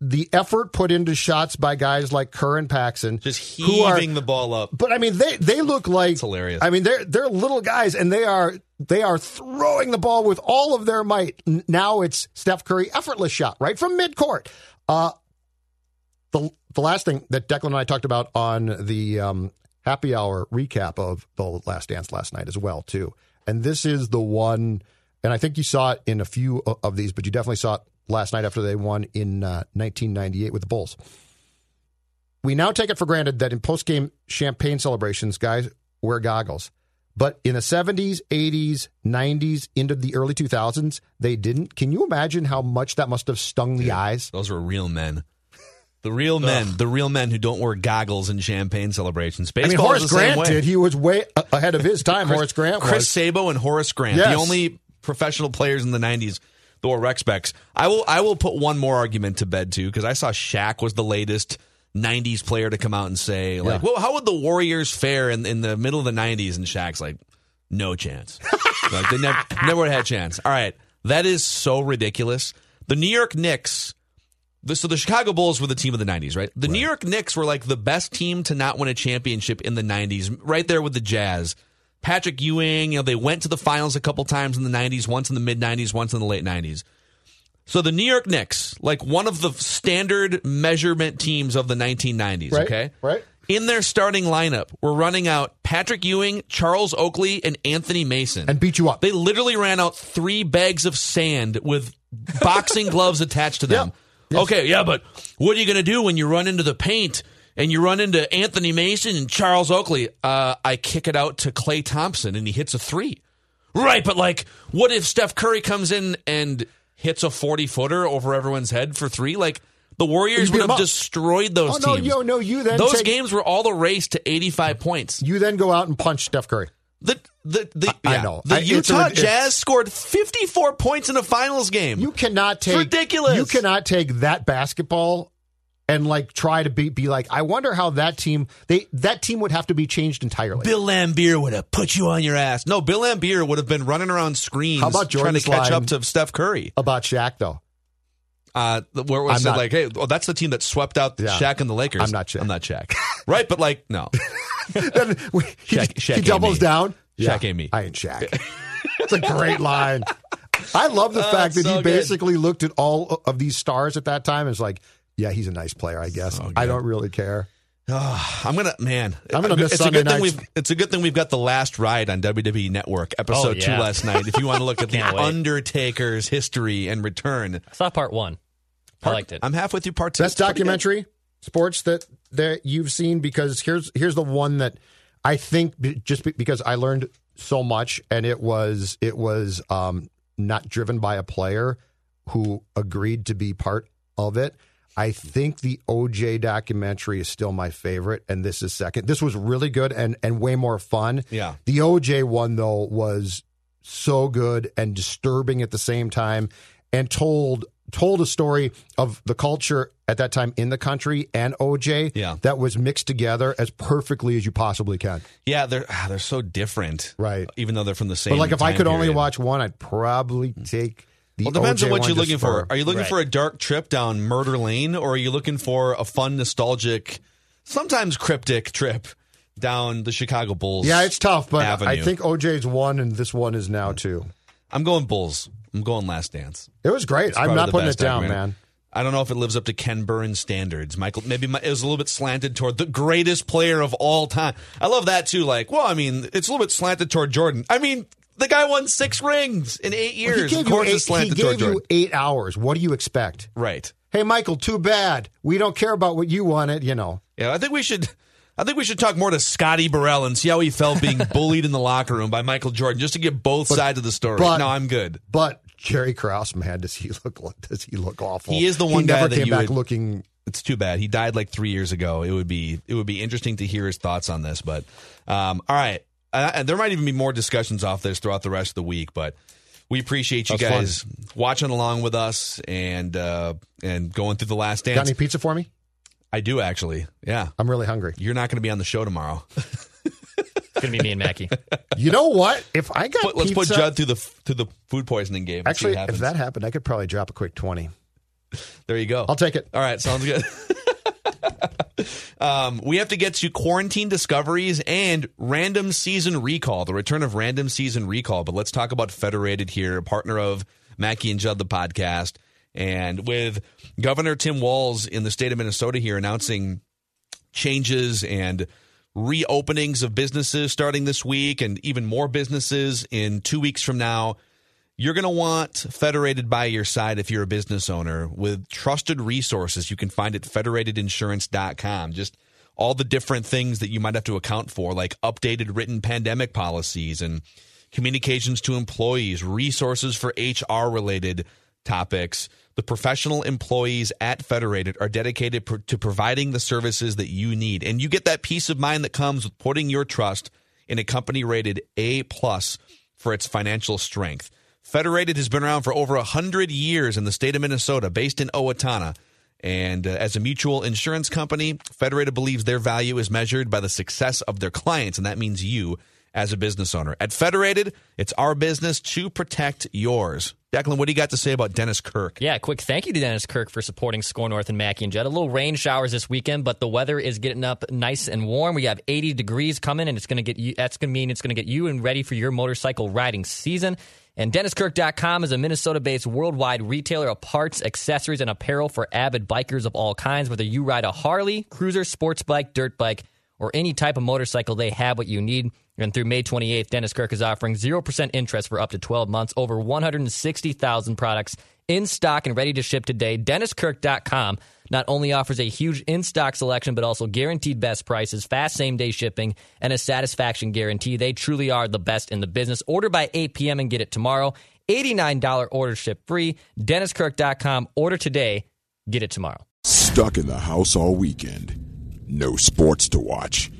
[SPEAKER 2] the effort put into shots by guys like Kerr and Paxson,
[SPEAKER 1] Just
[SPEAKER 2] who are
[SPEAKER 1] heaving the ball up.
[SPEAKER 2] but I mean, they they look like
[SPEAKER 1] It's hilarious.
[SPEAKER 2] I mean, they're they're little guys, and they are they are throwing the ball with all of their might. Now it's Steph Curry effortless shot right from midcourt. Uh, the the last thing that Declan and I talked about on the um, happy hour recap of the Last Dance last night as well too, and this is the one, and I think you saw it in a few of these, but you definitely saw it last night after they won in uh, 1998 with the Bulls we now take it for granted that in post game champagne celebrations, guys wear goggles. But in the 70s, 80s, 90s, into the early 2000s, they didn't. Can you imagine how much that must have stung the eyes?
[SPEAKER 1] Those were real men. The real men, the real men who don't wear goggles in champagne celebrations.
[SPEAKER 2] I mean, Horace Grant did. He was way ahead of his time. Horace Grant
[SPEAKER 1] Chris
[SPEAKER 2] was.
[SPEAKER 1] Sabo and Horace Grant,
[SPEAKER 2] Yes.
[SPEAKER 1] the only professional players in the '90s rec specs. I will, I will put one more argument to bed too, because I saw Shaq was the latest '90s player to come out and say, like,
[SPEAKER 2] Yeah.
[SPEAKER 1] well, how would the Warriors fare in, in the middle of the '90s? And Shaq's like, no chance. like they never, never had a chance. All right, that is so ridiculous. The New York Knicks. The, so the Chicago Bulls were the team of the 90s, right? The New York Knicks were like the best team to not win a championship in the 90s, right there with the Jazz. Patrick Ewing, you know, they went to the finals a couple times in the 90s, once in the mid 90s, once in the late 90s. So the New York Knicks, like one of the standard measurement teams of the 1990s,
[SPEAKER 2] Right,
[SPEAKER 1] okay?
[SPEAKER 2] right.
[SPEAKER 1] In their starting lineup, we're running out Patrick Ewing, Charles Oakley, and Anthony Mason.
[SPEAKER 2] And beat you up.
[SPEAKER 1] They literally ran out three bags of sand with boxing gloves attached to them.
[SPEAKER 2] Yes.
[SPEAKER 1] Okay, yeah, but what are you going to do when you run into the paint and you run into Anthony Mason and Charles Oakley? Uh, I kick it out to Klay Thompson and he hits a three. Right, but like, what if Steph Curry comes in and hits a 40 footer over everyone's head for three? Like, the Warriors would have destroyed those
[SPEAKER 2] Oh, no,
[SPEAKER 1] teams.
[SPEAKER 2] yo, no, you then
[SPEAKER 1] Those
[SPEAKER 2] take-
[SPEAKER 1] games were all the race to 85 points.
[SPEAKER 2] You then go out and punch Steph Curry.
[SPEAKER 1] The the the
[SPEAKER 2] I- I know.
[SPEAKER 1] the
[SPEAKER 2] I-
[SPEAKER 1] Utah
[SPEAKER 2] it's-
[SPEAKER 1] Jazz scored 54 points in a finals game.
[SPEAKER 2] You cannot take
[SPEAKER 1] ridiculous.
[SPEAKER 2] You cannot take that basketball and like try to be be like, I wonder how that team they that team would have to be changed entirely.
[SPEAKER 1] Bill Laimbeer would have put you on your ass. No, Bill Laimbeer would have been running around screens
[SPEAKER 2] How about
[SPEAKER 1] trying to
[SPEAKER 2] Jordan's
[SPEAKER 1] catch up to Steph Curry.
[SPEAKER 2] About Shaq though,
[SPEAKER 1] Uh, where was it
[SPEAKER 2] not-
[SPEAKER 1] like, hey, oh, that's the team that swept out
[SPEAKER 2] Yeah.
[SPEAKER 1] Shaq and the Lakers.
[SPEAKER 2] I'm not Shaq.
[SPEAKER 1] I'm not Shaq. right, but like, no.
[SPEAKER 2] then we- he,
[SPEAKER 1] Shaq- Shaq
[SPEAKER 2] he doubles down.
[SPEAKER 1] Shaq ain't me.
[SPEAKER 2] I ain't Shaq. it's a great line. I love the
[SPEAKER 1] Oh,
[SPEAKER 2] fact that
[SPEAKER 1] it's
[SPEAKER 2] he
[SPEAKER 1] so good.
[SPEAKER 2] basically looked at all of these stars at that time and was like, "Yeah, he's a nice player. I guess.
[SPEAKER 1] So
[SPEAKER 2] I don't really care."
[SPEAKER 1] I'm gonna man.
[SPEAKER 2] I'm gonna miss
[SPEAKER 1] it's
[SPEAKER 2] Sunday
[SPEAKER 1] a good thing we've it's a good thing we've got the last ride on WWE Network episode
[SPEAKER 4] Oh,
[SPEAKER 1] two
[SPEAKER 4] yeah.
[SPEAKER 1] last night. If you want to look at the
[SPEAKER 4] wait.
[SPEAKER 1] Undertaker's history and return,
[SPEAKER 4] I saw part one. I liked it.
[SPEAKER 1] I'm half with you. Part two.
[SPEAKER 2] Best
[SPEAKER 1] It's pretty good.
[SPEAKER 2] documentary sports that that you've seen because here's here's the one that I think just because I learned so much and it was it was um, not driven by a player who agreed to be part of it. I think the OJ documentary is still my favorite, and this is second. This was really good and and way more fun.
[SPEAKER 1] Yeah.
[SPEAKER 2] The OJ one though was so good and disturbing at the same time, and told told a story of the culture at that time in the country and OJ
[SPEAKER 1] Yeah.
[SPEAKER 2] that was mixed together as perfectly as you possibly can.
[SPEAKER 1] Yeah, they're ah, they're so different,
[SPEAKER 2] Right.
[SPEAKER 1] Even though they're from the same.
[SPEAKER 2] But like if I could only watch one, I'd probably take
[SPEAKER 1] Well, it depends on what you're looking for. Are you looking
[SPEAKER 4] Right.
[SPEAKER 1] for a dark trip down murder lane, or are you looking for a fun, nostalgic, sometimes cryptic trip down the Chicago Bulls?
[SPEAKER 2] Yeah, it's tough, but
[SPEAKER 1] Avenue.
[SPEAKER 2] I think OJ's one and this one is now two.
[SPEAKER 1] I'm going Bulls. I'm going Last Dance.
[SPEAKER 2] It was great. I'm not putting it down, man.
[SPEAKER 1] I don't know if it lives up to Ken Burns standards. Michael, maybe my, it was a little bit slanted toward the greatest player of all time. I love that too. Like, well, I mean, it's a little bit slanted toward Jordan. I mean, the guy won six rings in eight
[SPEAKER 2] He
[SPEAKER 1] years.
[SPEAKER 2] gave
[SPEAKER 1] of
[SPEAKER 2] you eight, he gave you eight hours. What do you expect?
[SPEAKER 1] Right.
[SPEAKER 2] Hey, Michael, too bad. We don't care about what you wanted, you know.
[SPEAKER 1] Yeah, I think we should. I think we should talk more to Scotty Burrell and see how he felt being bullied in the locker room by Michael Jordan, just to get both sides of the story.
[SPEAKER 2] but-
[SPEAKER 1] no, I'm good.
[SPEAKER 2] But Jerry Krause, man, does he look does he look awful?
[SPEAKER 1] He is the one
[SPEAKER 2] he
[SPEAKER 1] guy
[SPEAKER 2] never
[SPEAKER 1] that
[SPEAKER 2] came back
[SPEAKER 1] would-
[SPEAKER 2] looking
[SPEAKER 1] It's too bad he died like three years ago. It would be it would be interesting to hear his thoughts on this. But um, all right, uh, and there might even be more discussions off this throughout the rest of the week. But we appreciate you
[SPEAKER 2] That's fun.
[SPEAKER 1] guys watching along with us and uh, and going through the last dance.
[SPEAKER 2] Got any pizza for me?
[SPEAKER 1] I do actually. Yeah,
[SPEAKER 2] I'm really hungry.
[SPEAKER 1] you're not going to be on the show tomorrow.
[SPEAKER 4] It's gonna be me and Mackey.
[SPEAKER 2] You know what? If I got
[SPEAKER 1] Put- let's put
[SPEAKER 2] pizza-
[SPEAKER 1] Judd through the through the food poisoning game.
[SPEAKER 2] Actually, if that happened, I could probably drop a quick twenty.
[SPEAKER 1] there you go.
[SPEAKER 2] I'll take it.
[SPEAKER 1] All right, sounds good. um, we have to get to quarantine discoveries and random season recall, the return of random season recall. But let's talk about Federated here, partner of Mackey and Judd, the podcast. And with Governor Tim Walz in the state of Minnesota here announcing changes and reopenings of businesses starting this week and even more businesses in two weeks from now. You're going to want Federated by your side if you're a business owner with trusted resources you can find at federatedinsurance.com. Just all the different things that you might have to account for, like updated written pandemic policies and communications to employees, resources for HR related topics. The professional employees at Federated are dedicated pr- to providing the services that you need. And you get that peace of mind that comes with putting your trust in a company rated A plus for its financial strength. Federated has been around for over 100 years in the state of Minnesota, based in Owatonna. And uh, as a mutual insurance company, Federated believes their value is measured by the success of their clients, and that means you as a business owner. At Federated, it's our business to protect yours. Declan, what do you got to say about Dennis Kirk?
[SPEAKER 4] Yeah, quick thank you to Dennis Kirk for supporting Score North and Mackey and Judd. A little rain showers this weekend, but the weather is getting up nice and warm. We have 80 degrees coming, and it's going to get you. That's going to mean it's going to get you and ready for your motorcycle riding season. And DennisKirk.com is a Minnesota-based worldwide retailer of parts, accessories, and apparel for avid bikers of all kinds. Whether you ride a Harley, cruiser, sports bike, dirt bike, or any type of motorcycle, they have what you need. And through May 28th, Dennis Kirk is offering 0% interest for up to 12 months, over 160,000 products in stock and ready to ship today. DennisKirk.com not only offers a huge in stock selection, but also guaranteed best prices, fast same day shipping, and a satisfaction guarantee. They truly are the best in the business. Order by 8 p.m. and get it tomorrow. $89 order ship free. DennisKirk.com. Order today, get it tomorrow.
[SPEAKER 7] Stuck in the house all weekend. No sports to watch.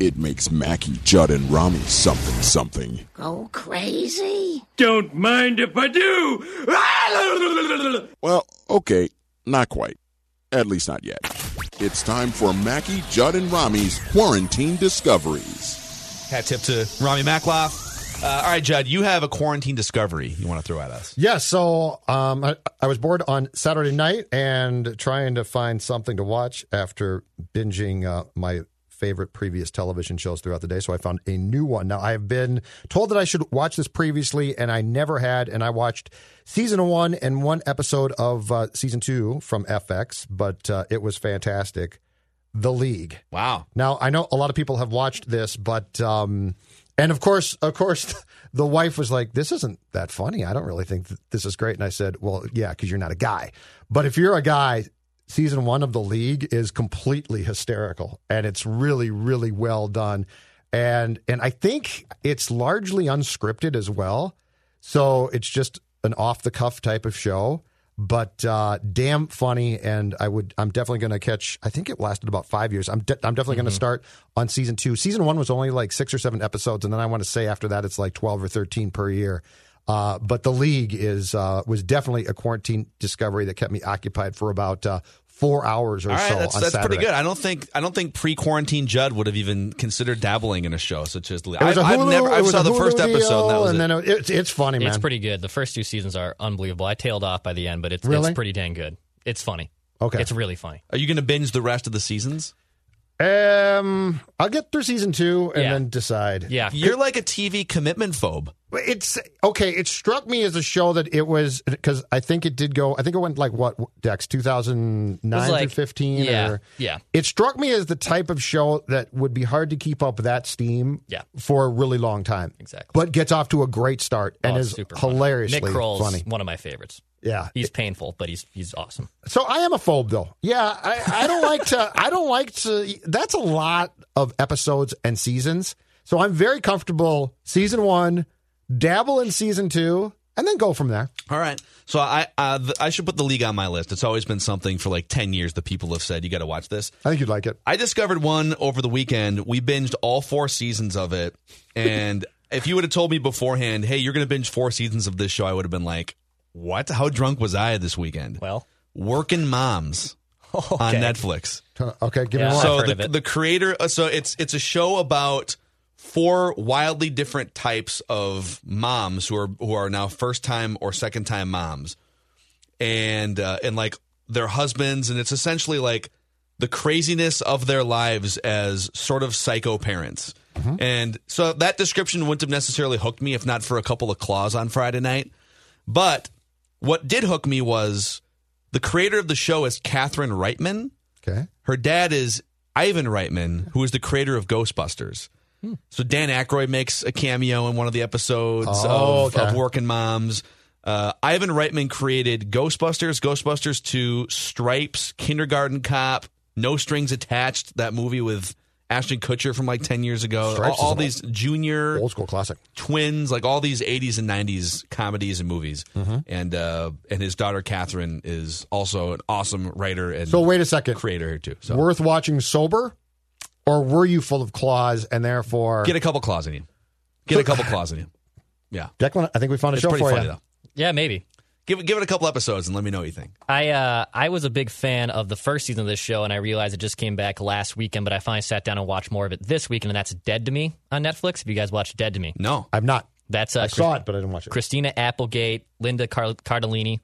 [SPEAKER 7] It makes Mackey, Judd, and Rami something something.
[SPEAKER 8] Go crazy?
[SPEAKER 9] Don't mind if I do.
[SPEAKER 7] Well, okay, not quite. At least not yet. It's time for Mackey, Judd, and Rami's Quarantine Discoveries.
[SPEAKER 1] Hat tip to Rami Makloff. Uh, all right, Judd, you have a quarantine discovery you want to throw at us.
[SPEAKER 2] Yeah, so um, I, I was bored on Saturday night and trying to find something to watch after binging uh, my favorite previous television shows throughout the day. So I found a new one. Now, I have been told that I should watch this previously, and I never had. And I watched season one and one episode of uh, season two from FX, but uh, it was fantastic. The League.
[SPEAKER 1] Wow.
[SPEAKER 2] Now I know a lot of people have watched this, but um, and of course, of course, the wife was like, "This isn't that funny. I don't really think th- this is great." And I said, "Well, yeah, because you're not a guy. But if you're a guy, season one of the league is completely hysterical, and it's really, really well done. And and I think it's largely unscripted as well, so it's just an off the cuff type of show." But uh, damn funny, and I would. I'm definitely going to catch. I think it lasted about five years. I'm. De- I'm definitely going to start on season two. Season one was only like six or seven episodes, and then I want to say after that it's like twelve or thirteen per year. Uh, but the league is uh, was definitely a quarantine discovery that kept me occupied for about uh, four hours or
[SPEAKER 1] All right,
[SPEAKER 2] so.
[SPEAKER 1] that's,
[SPEAKER 2] on
[SPEAKER 1] that's pretty good. I don't think I don't think pre-quarantine Judd would have even considered dabbling in a show such as the League.
[SPEAKER 2] It was a
[SPEAKER 1] I, I've never. I
[SPEAKER 2] was
[SPEAKER 1] saw
[SPEAKER 2] a
[SPEAKER 1] the first
[SPEAKER 2] Hulu
[SPEAKER 1] episode. And that was
[SPEAKER 2] and
[SPEAKER 1] it.
[SPEAKER 2] then it, it's it's funny, man.
[SPEAKER 4] It's pretty good. The first two seasons are unbelievable. I tailed off by the end, but it's
[SPEAKER 2] Really?
[SPEAKER 4] it's pretty dang good. It's funny.
[SPEAKER 2] Okay.
[SPEAKER 4] It's really funny.
[SPEAKER 1] Are you going to binge the rest of the seasons?
[SPEAKER 2] Um, I'll get through season two and
[SPEAKER 4] Yeah.
[SPEAKER 2] then decide.
[SPEAKER 4] Yeah.
[SPEAKER 1] You're like a TV commitment phobe.
[SPEAKER 2] It's okay. It struck me as a show that it was because I think it did go. I think it went like what Dex two thousand
[SPEAKER 4] It
[SPEAKER 2] nine
[SPEAKER 4] was
[SPEAKER 2] through
[SPEAKER 4] like-
[SPEAKER 2] fifteen.
[SPEAKER 4] yeah,
[SPEAKER 2] or,
[SPEAKER 4] yeah.
[SPEAKER 2] It struck me as the type of show that would be hard to keep up that steam.
[SPEAKER 4] Yeah.
[SPEAKER 2] for a really long time.
[SPEAKER 4] Exactly.
[SPEAKER 2] but gets off to a great start and
[SPEAKER 4] Oh,
[SPEAKER 2] is
[SPEAKER 4] it's super funny.
[SPEAKER 2] hilariously
[SPEAKER 4] Nick Kroll's
[SPEAKER 2] funny.
[SPEAKER 4] one of my favorites.
[SPEAKER 2] Yeah,
[SPEAKER 4] He's painful, but he's he's awesome.
[SPEAKER 2] So I am a phobe, though. Yeah, I, I don't like to. I don't like to. That's a lot of episodes and seasons. So I'm very comfortable. Season one, dabble in season two, and then go from there.
[SPEAKER 1] All right. So I uh, th- I should put the league on my list. It's always been something for like ten years that people have said you got to watch this.
[SPEAKER 2] I think you'd like it.
[SPEAKER 1] I discovered one over the weekend. We binged all four seasons of it, and if you would have told me beforehand, "Hey, you're going to binge four seasons of this show," I would have been like, "What? How drunk was I this weekend?"
[SPEAKER 4] Well,
[SPEAKER 1] Working Moms on Netflix.
[SPEAKER 2] Okay, give
[SPEAKER 4] Yeah.
[SPEAKER 2] me one.
[SPEAKER 1] So the, the creator, uh, so it's it's a show about four wildly different types of moms who are who are now first time or second time moms, and uh, and like their husbands, and it's essentially like the craziness of their lives as sort of psycho parents. And so that description wouldn't have necessarily hooked me if not for a couple of claws on Friday night. But what did hook me was the creator of the show is Catherine Reitman.
[SPEAKER 2] Okay.
[SPEAKER 1] Her dad is Ivan Reitman, who is the creator of Ghostbusters. So Dan Aykroyd makes a cameo in one of the episodes
[SPEAKER 2] Oh,
[SPEAKER 1] of,
[SPEAKER 2] okay.
[SPEAKER 1] of Working Moms. Uh, Ivan Reitman created Ghostbusters, Ghostbusters 2, Stripes, Kindergarten Cop, No Strings Attached, that movie with Ashton Kutcher from like 10 years ago.
[SPEAKER 2] Stripes
[SPEAKER 1] all all
[SPEAKER 2] is an
[SPEAKER 1] these junior
[SPEAKER 2] Old school classic.
[SPEAKER 1] twins, like all these 80s and 90s comedies and movies.
[SPEAKER 2] Mm-hmm.
[SPEAKER 1] And uh, and his daughter Catherine is also an awesome writer and
[SPEAKER 2] So wait a second.
[SPEAKER 1] creator here too. So
[SPEAKER 2] Worth watching sober, or were you full of claws and therefore
[SPEAKER 1] get a couple claws in you. Get a couple claws in you. Yeah,
[SPEAKER 2] Declan? I think we found a
[SPEAKER 1] it's
[SPEAKER 2] show
[SPEAKER 1] pretty
[SPEAKER 2] for
[SPEAKER 1] funny
[SPEAKER 2] you.
[SPEAKER 1] though.
[SPEAKER 4] Yeah, maybe.
[SPEAKER 1] Give it give it a couple episodes and let me know what you think.
[SPEAKER 4] I uh, I was a big fan of the first season of this show, and I realized it just came back last weekend. But I finally sat down and watched more of it this weekend, and that's Dead to Me on Netflix. If you guys watched Dead to Me?
[SPEAKER 1] No,
[SPEAKER 2] I'm not.
[SPEAKER 4] That's uh,
[SPEAKER 2] I saw it, but I didn't watch it.
[SPEAKER 4] Christina Applegate, Linda Car- Cardellini,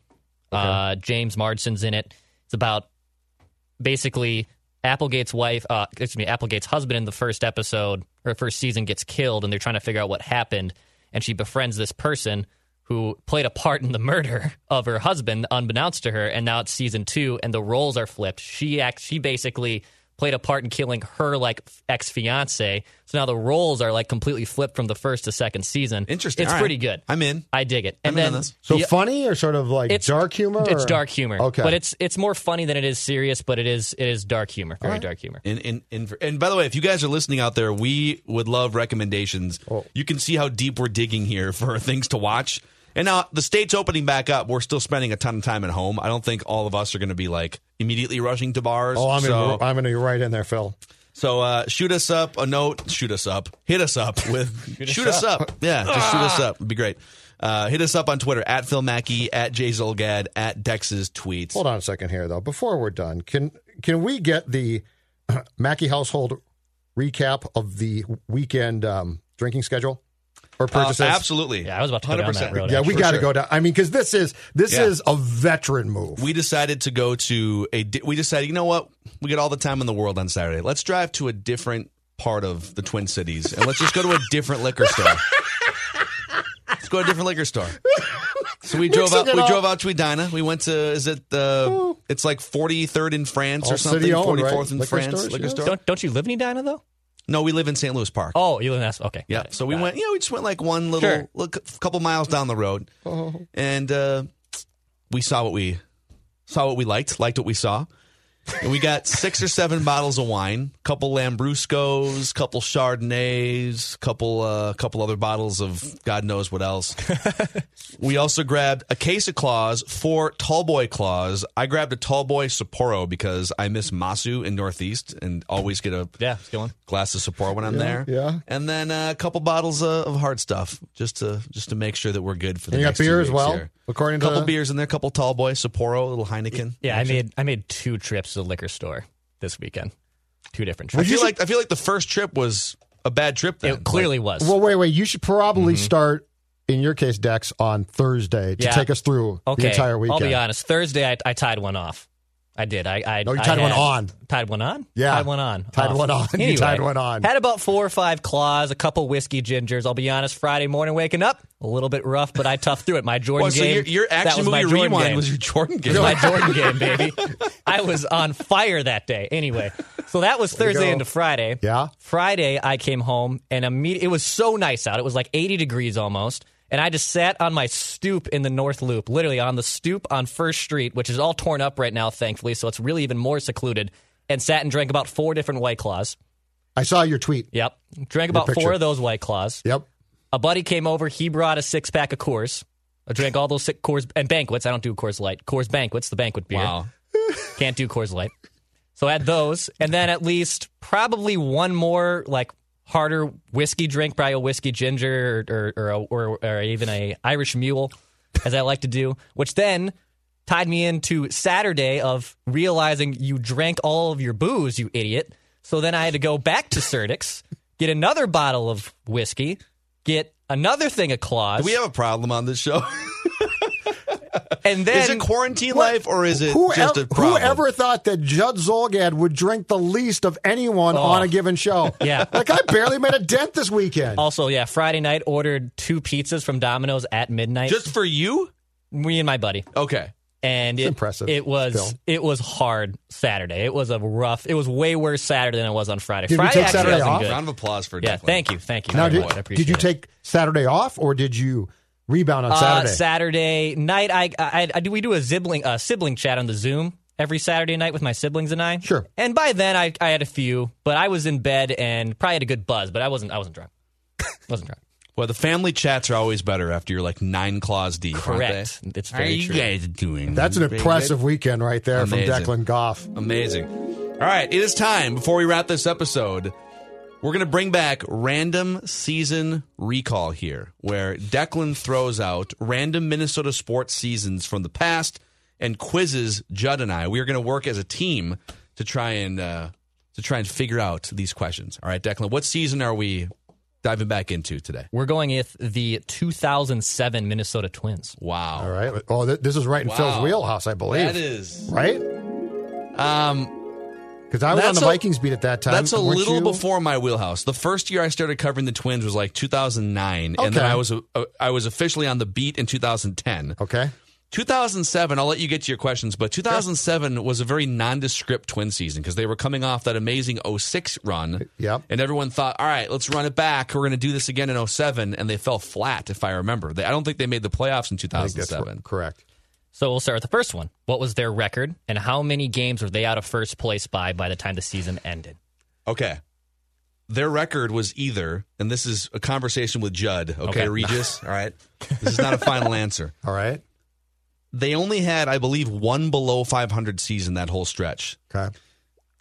[SPEAKER 4] uh, James Marsden's in it. It's about basically Applegate's wife, uh, excuse me, Applegate's husband in the first episode or first season gets killed, and they're trying to figure out what happened. And she befriends this person who played a part in the murder of her husband, unbeknownst to her. And now it's season two, and the roles are flipped. She act, she basically played a part in killing her like ex fiance. So now the roles are like completely flipped from the first to second season.
[SPEAKER 1] Interesting.
[SPEAKER 4] It's
[SPEAKER 1] All right.
[SPEAKER 4] pretty good.
[SPEAKER 1] I'm in.
[SPEAKER 4] I dig it. And
[SPEAKER 1] I'm in on
[SPEAKER 4] then
[SPEAKER 1] this.
[SPEAKER 2] So
[SPEAKER 4] the-
[SPEAKER 2] funny or sort of like
[SPEAKER 4] it's
[SPEAKER 2] dark humor?
[SPEAKER 4] It's
[SPEAKER 2] or-
[SPEAKER 4] dark humor.
[SPEAKER 2] Okay.
[SPEAKER 4] but it's it's more funny than it is serious. But it is it is dark humor, very dark humor.
[SPEAKER 1] And, and, and, and by the way, if you guys are listening out there, we would love recommendations.
[SPEAKER 2] Oh.
[SPEAKER 1] You can see how deep we're digging here for things to watch. And now the state's opening back up. We're still spending a ton of time at home. I don't think all of us are going to be like immediately rushing to bars.
[SPEAKER 2] Oh, I'm
[SPEAKER 1] so,
[SPEAKER 2] gonna, I'm gonna right in there, Phil.
[SPEAKER 1] so uh, shoot us up a note. Shoot us up. Hit us up with. shoot, us up. Yeah, just shoot us up. It'd be great. Uh, hit us up on Twitter at Phil Mackey, at Jay Zulgad, at Dex's tweets.
[SPEAKER 2] Hold on a second here, though. Before we're done, can can we get the Mackey household recap of the weekend um, drinking schedule or
[SPEAKER 1] Uh, absolutely.
[SPEAKER 4] Yeah, I was about to go down that
[SPEAKER 1] 100%.
[SPEAKER 4] road.
[SPEAKER 2] Yeah, we got to
[SPEAKER 1] sure.
[SPEAKER 2] go down. I mean, because this is this
[SPEAKER 1] Yeah.
[SPEAKER 2] is a veteran move.
[SPEAKER 1] We decided to go to a. di- We decided, you know what? We get all the time in the world on Saturday. Let's drive to a different part of the Twin Cities and let's just go to a different liquor store. Let's go to a different liquor store. So we drove out.
[SPEAKER 2] Mixing it
[SPEAKER 1] We
[SPEAKER 2] up.
[SPEAKER 1] drove out to Edina. We went to. Is it the? It's like forty third in France
[SPEAKER 2] All
[SPEAKER 1] or something.
[SPEAKER 2] city-owned,
[SPEAKER 1] Forty
[SPEAKER 2] right?
[SPEAKER 1] in
[SPEAKER 2] Liquor
[SPEAKER 1] France.
[SPEAKER 2] stores,
[SPEAKER 1] liquor
[SPEAKER 2] yes.
[SPEAKER 1] store.
[SPEAKER 4] Don't don't you live in Edina though?
[SPEAKER 1] No, we live in St. Louis Park.
[SPEAKER 4] Oh, you live in that's okay.
[SPEAKER 1] Yeah. So we
[SPEAKER 4] got
[SPEAKER 1] went,
[SPEAKER 4] it.
[SPEAKER 1] you know, we just went like one little,
[SPEAKER 4] Sure.
[SPEAKER 1] little couple miles down the road, and uh, we saw what we saw what we liked, liked what we saw, and we got six or seven bottles of wine, couple Lambruscos, couple Chardonnays, couple uh, couple other bottles of God knows what else. we also grabbed a case of claws, four Tallboy claws. I grabbed a Tallboy Sapporo because I miss Masu in Northeast and always get a
[SPEAKER 4] Yeah,
[SPEAKER 1] glass of Sapporo when I'm there.
[SPEAKER 2] yeah.
[SPEAKER 1] And then uh, a couple bottles uh, of hard stuff just to just to make sure that we're good for the
[SPEAKER 2] And you got
[SPEAKER 1] next two
[SPEAKER 2] beer as well,
[SPEAKER 1] here.
[SPEAKER 2] according
[SPEAKER 1] A couple
[SPEAKER 2] the-
[SPEAKER 1] beers in there, a couple tall boy, Sapporo, a little Heineken.
[SPEAKER 4] Yeah, I made I made two trips to the liquor store this weekend. Two different trips.
[SPEAKER 1] I
[SPEAKER 4] trips.
[SPEAKER 1] feel like I feel like the first trip was a bad trip. Then
[SPEAKER 4] it clearly was.
[SPEAKER 2] Well, wait, wait. You should probably mm-hmm. start, in your case, Dex, on Thursday to
[SPEAKER 4] Yeah.
[SPEAKER 2] take us through
[SPEAKER 4] okay,
[SPEAKER 2] the entire weekend.
[SPEAKER 4] I'll be honest. Thursday, I, I tied one off. I did. I, I
[SPEAKER 2] No, you
[SPEAKER 4] I
[SPEAKER 2] tied one
[SPEAKER 4] had-
[SPEAKER 2] on.
[SPEAKER 4] Tied one on.
[SPEAKER 2] Yeah.
[SPEAKER 4] tied one on.
[SPEAKER 2] Tied
[SPEAKER 4] Off.
[SPEAKER 2] one on. You tied one on.
[SPEAKER 4] Had about four or five claws, a couple whiskey gingers. I'll be honest. Friday morning, waking up a little bit rough, but I toughed through it. My Jordan
[SPEAKER 1] Well, so
[SPEAKER 4] game.
[SPEAKER 1] your, your action
[SPEAKER 4] my
[SPEAKER 1] movie
[SPEAKER 4] Jordan
[SPEAKER 1] rewind
[SPEAKER 4] game.
[SPEAKER 1] was your Jordan
[SPEAKER 4] It
[SPEAKER 1] game.
[SPEAKER 4] was my Jordan game, baby. I was on fire that day. Anyway, so that was Thursday into Friday.
[SPEAKER 2] Yeah.
[SPEAKER 4] Friday, I came home and immediately it was so nice out. It was like 80 degrees almost. And I just sat on my stoop in the North Loop, literally on the stoop on First Street, which is all torn up right now, thankfully. So it's really even more secluded. And sat and drank about four different White Claws.
[SPEAKER 2] I saw your tweet.
[SPEAKER 4] Yep. Drank about four of those White Claws.
[SPEAKER 2] Yep.
[SPEAKER 4] A buddy came over. He brought a six pack of Coors. I drank all those six Coors and banquets. I don't do Coors Light. Coors Banquets, the banquet beer.
[SPEAKER 1] Wow.
[SPEAKER 4] Can't do Coors Light. So I had those, and then at least probably one more like harder whiskey drink, probably a whiskey ginger or or, or, or, even a Irish Mule, as I like to do, which then tied me into Saturday of realizing you drank all of your booze, you idiot. So then I had to go back to Surdyk's, get another bottle of whiskey, get another thing of claws,
[SPEAKER 1] Do we have a problem on this show?
[SPEAKER 4] and then
[SPEAKER 1] is it quarantine life or is it
[SPEAKER 2] Whoever,
[SPEAKER 1] just a problem?
[SPEAKER 2] whoever thought that Judd Zulgad would drink the least of anyone on a oh. given show?
[SPEAKER 4] Oh. Yeah.
[SPEAKER 2] Like, I barely made a dent this weekend.
[SPEAKER 4] Also, yeah, Friday night ordered two pizzas from Domino's at midnight.
[SPEAKER 1] just for you?
[SPEAKER 4] me and my buddy,
[SPEAKER 1] Okay.
[SPEAKER 4] and it,
[SPEAKER 2] impressive,
[SPEAKER 4] It was
[SPEAKER 2] still.
[SPEAKER 4] it was hard Saturday. It was a rough. It was way worse Saturday than it was on Friday.
[SPEAKER 2] Did you
[SPEAKER 4] Friday
[SPEAKER 2] take
[SPEAKER 4] actually
[SPEAKER 2] Saturday
[SPEAKER 4] wasn't
[SPEAKER 2] off?
[SPEAKER 4] good.
[SPEAKER 1] Round of applause for
[SPEAKER 4] Yeah,
[SPEAKER 1] Declan.
[SPEAKER 4] thank you, thank you.
[SPEAKER 2] now, did.
[SPEAKER 4] I appreciate
[SPEAKER 2] did you
[SPEAKER 4] it.
[SPEAKER 2] take Saturday off or did you rebound on
[SPEAKER 4] Uh,
[SPEAKER 2] Saturday?
[SPEAKER 4] Saturday night? I, I, I do. We do a sibling uh, sibling chat on the Zoom every Saturday night with my siblings and I.
[SPEAKER 2] Sure.
[SPEAKER 4] And by then, I I had a few, but I was in bed and probably had a good buzz, but I wasn't I wasn't drunk. wasn't drunk.
[SPEAKER 1] Well, the family chats are always better after you're like nine claws deep.
[SPEAKER 4] Correct.
[SPEAKER 1] Aren't
[SPEAKER 4] It's
[SPEAKER 1] they? How are
[SPEAKER 4] very
[SPEAKER 1] you
[SPEAKER 4] true.
[SPEAKER 1] guys doing?
[SPEAKER 2] That's an impressive weekend right there
[SPEAKER 1] Amazing.
[SPEAKER 2] from Declan Goff.
[SPEAKER 1] Amazing. All right, it is time before we wrap this episode. We're going to bring back random season recall here, where Declan throws out random Minnesota sports seasons from the past and quizzes Judd and I. We are going to work as a team to try and uh, to try and figure out these questions. All right, Declan, what season are we diving back into today?
[SPEAKER 4] We're going with the 2007 Minnesota Twins.
[SPEAKER 1] Wow.
[SPEAKER 2] All right. Oh, th- this is right in
[SPEAKER 1] Wow.
[SPEAKER 2] Phil's wheelhouse, I believe.
[SPEAKER 1] That is
[SPEAKER 2] right?
[SPEAKER 1] um
[SPEAKER 2] Because I was on
[SPEAKER 1] That's
[SPEAKER 2] the
[SPEAKER 1] a-
[SPEAKER 2] Vikings beat at that time.
[SPEAKER 1] That's a little
[SPEAKER 2] you?
[SPEAKER 1] before my wheelhouse. The first year I started covering the Twins was like 2009, and then I was uh, I was officially on the beat in 2010.
[SPEAKER 2] Okay.
[SPEAKER 1] 2007, I'll let you get to your questions, but 2007 was a very nondescript Twin season because they were coming off that amazing 06 run.
[SPEAKER 2] Yep.
[SPEAKER 1] And everyone thought, all right, let's run it back. We're going to do this again in 07. And they fell flat, if I remember. They, I don't think they made the playoffs in
[SPEAKER 2] I think that's
[SPEAKER 1] 2007.
[SPEAKER 2] correct.
[SPEAKER 4] So we'll start with the first one. What was their record, and how many games were they out of first place by by the time the season ended?
[SPEAKER 1] Okay. Their record was either, and this is a conversation with Judd, okay,
[SPEAKER 4] Okay.
[SPEAKER 1] Regis? All right. This is not a final answer.
[SPEAKER 2] All right.
[SPEAKER 1] They only had, I believe, one below 500 season that whole stretch.
[SPEAKER 2] Okay.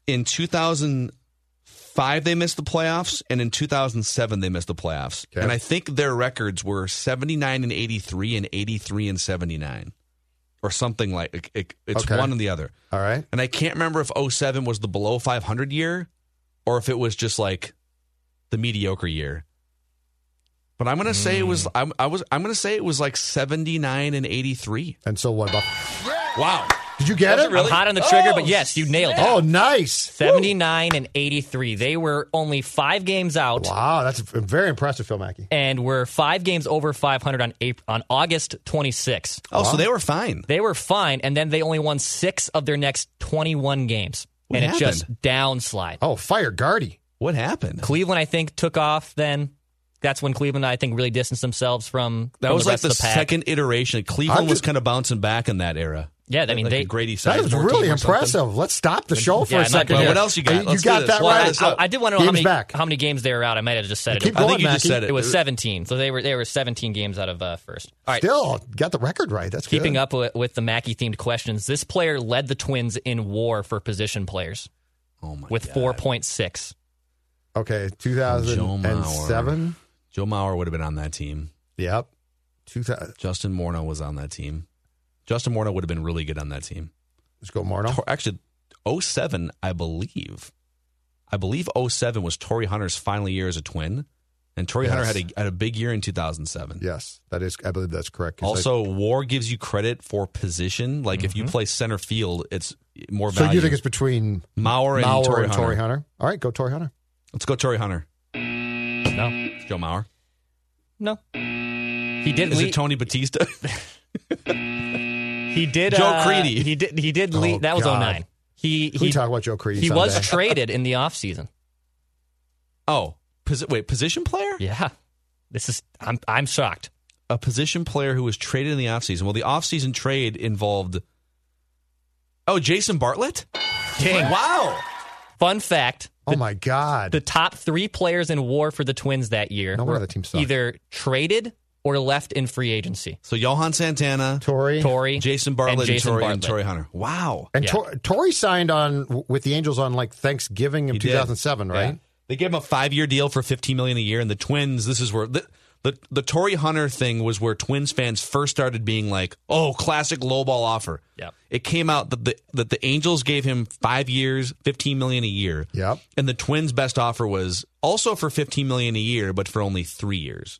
[SPEAKER 1] In 2005, they missed the playoffs, and in 2007, they missed the playoffs.
[SPEAKER 2] Okay.
[SPEAKER 1] And I think their records were 79 and 83 and 83 and 79. Or something like it, it- it's
[SPEAKER 2] Okay.
[SPEAKER 1] one and the other.
[SPEAKER 2] All right.
[SPEAKER 1] And I can't remember if 07 was the below 500 year or if it was just like the mediocre year. But I'm going to say it
[SPEAKER 2] Hmm.
[SPEAKER 1] was I'm, I was I'm going to say it was like 79 and 83.
[SPEAKER 2] And so what about?
[SPEAKER 1] Wow.
[SPEAKER 2] Did you get
[SPEAKER 1] Was
[SPEAKER 2] it?
[SPEAKER 1] it really?
[SPEAKER 4] I'm hot on the trigger, but oh. yes, you nailed it.
[SPEAKER 2] Oh, nice.
[SPEAKER 4] 79 and 83. They were only five games out.
[SPEAKER 2] Wow, that's very impressive, Phil Mackey.
[SPEAKER 4] And were five games over 500 on April, on August 26th.
[SPEAKER 1] Oh, so they were fine.
[SPEAKER 4] They were fine, and then they only won six of their next 21 games.
[SPEAKER 1] What
[SPEAKER 4] and it just downslide.
[SPEAKER 2] Oh, fire Gardy.
[SPEAKER 1] What happened?
[SPEAKER 4] Cleveland, I think, took off then. That's when Cleveland, I think, really distanced themselves from,
[SPEAKER 1] That
[SPEAKER 4] from
[SPEAKER 1] was
[SPEAKER 4] the
[SPEAKER 1] like the,
[SPEAKER 4] of the pack.
[SPEAKER 1] second iteration. Cleveland
[SPEAKER 2] I'm
[SPEAKER 1] was kind of bouncing back in that era.
[SPEAKER 4] Yeah, I mean,
[SPEAKER 1] like
[SPEAKER 4] they-
[SPEAKER 1] a Grady
[SPEAKER 2] That is really
[SPEAKER 1] team or something.
[SPEAKER 2] impressive. Let's stop the show for
[SPEAKER 4] Yeah,
[SPEAKER 2] a
[SPEAKER 4] I'm not
[SPEAKER 2] second.
[SPEAKER 4] gonna-
[SPEAKER 1] What else you got?
[SPEAKER 2] You,
[SPEAKER 1] Let's
[SPEAKER 2] got that
[SPEAKER 1] Well,
[SPEAKER 2] right.
[SPEAKER 1] this
[SPEAKER 4] I. I did want to know how many,
[SPEAKER 2] back.
[SPEAKER 4] how many games they were out. I might have just said it.
[SPEAKER 2] Keep
[SPEAKER 1] I
[SPEAKER 2] going,
[SPEAKER 1] think you just
[SPEAKER 2] Mackey.
[SPEAKER 1] said it.
[SPEAKER 4] It was 17, so they were they were 17 games out of uh, first. All right,
[SPEAKER 2] Still got the record right. That's
[SPEAKER 4] keeping
[SPEAKER 2] good.
[SPEAKER 4] up with, with the Mackey themed questions. This player led the Twins in WAR for position players
[SPEAKER 1] Oh my
[SPEAKER 4] with 4.6.
[SPEAKER 2] Okay, 2007.
[SPEAKER 1] Joe Mauer would have been on that team.
[SPEAKER 2] Yep. 2000.
[SPEAKER 1] Justin Morneau was on that team. Justin Morneau would have been really good on that team.
[SPEAKER 2] Let's go, Morneau.
[SPEAKER 1] Tor- Actually, 07, I believe. I believe 07 was Torii Hunter's final year as a twin. And Torii Hunter had a, had a big year in 2007.
[SPEAKER 2] Yes, that is. I believe that's correct.
[SPEAKER 1] Also, WAR gives you credit for position. Like if you mm-hmm. play center field, it's more
[SPEAKER 2] I- so
[SPEAKER 1] value.
[SPEAKER 2] you think it's between
[SPEAKER 1] Mauer and
[SPEAKER 2] Mauer
[SPEAKER 1] Torii
[SPEAKER 2] and
[SPEAKER 1] Hunter.
[SPEAKER 2] Torii Hunter? All right, go Torii Hunter.
[SPEAKER 1] Let's go Torii Hunter.
[SPEAKER 4] No,
[SPEAKER 1] It's Joe Mauer.
[SPEAKER 4] no. He did.
[SPEAKER 1] Is
[SPEAKER 4] lead,
[SPEAKER 1] it Tony Batista?
[SPEAKER 4] he did.
[SPEAKER 1] Joe
[SPEAKER 4] uh,
[SPEAKER 1] Crede?
[SPEAKER 4] He did. He did.
[SPEAKER 2] Oh,
[SPEAKER 4] lead, that was
[SPEAKER 2] God.
[SPEAKER 4] 09. He
[SPEAKER 2] Can we
[SPEAKER 4] he,
[SPEAKER 2] talk about Joe Crede
[SPEAKER 4] he was traded in the offseason.
[SPEAKER 1] oh, posi- wait, position player?
[SPEAKER 4] Yeah, this is. I'm I'm shocked.
[SPEAKER 1] A position player who was traded in the offseason. Well, the offseason trade involved. Oh, Jason Bartlett?
[SPEAKER 4] Dang.
[SPEAKER 1] Wow.
[SPEAKER 4] Fun fact:
[SPEAKER 2] oh my God!
[SPEAKER 4] the top three players in WAR for the Twins that year
[SPEAKER 2] No
[SPEAKER 4] were
[SPEAKER 2] the team sucked.
[SPEAKER 4] either traded or left in free agency.
[SPEAKER 1] So Johan Santana,
[SPEAKER 2] Torii,
[SPEAKER 4] Torii,
[SPEAKER 1] Jason Bartlett, and,
[SPEAKER 4] Jason
[SPEAKER 1] Torii, and
[SPEAKER 4] Bartlett.
[SPEAKER 1] Torii Hunter. Wow.
[SPEAKER 2] and
[SPEAKER 4] yeah.
[SPEAKER 2] Tor- Torii signed on with the Angels on like Thanksgiving of
[SPEAKER 1] He did.
[SPEAKER 2] 2007, right?
[SPEAKER 1] Yeah. They gave him a five year deal for fifteen million a year, and the Twins. This is where the the, the Torii Hunter thing was where Twins fans first started being like, "Oh, classic lowball offer."
[SPEAKER 4] Yep.
[SPEAKER 1] It came out that the that the Angels gave him five years, fifteen million a year.
[SPEAKER 2] Yep.
[SPEAKER 1] And the Twins' best offer was also for fifteen million a year, but for only three years.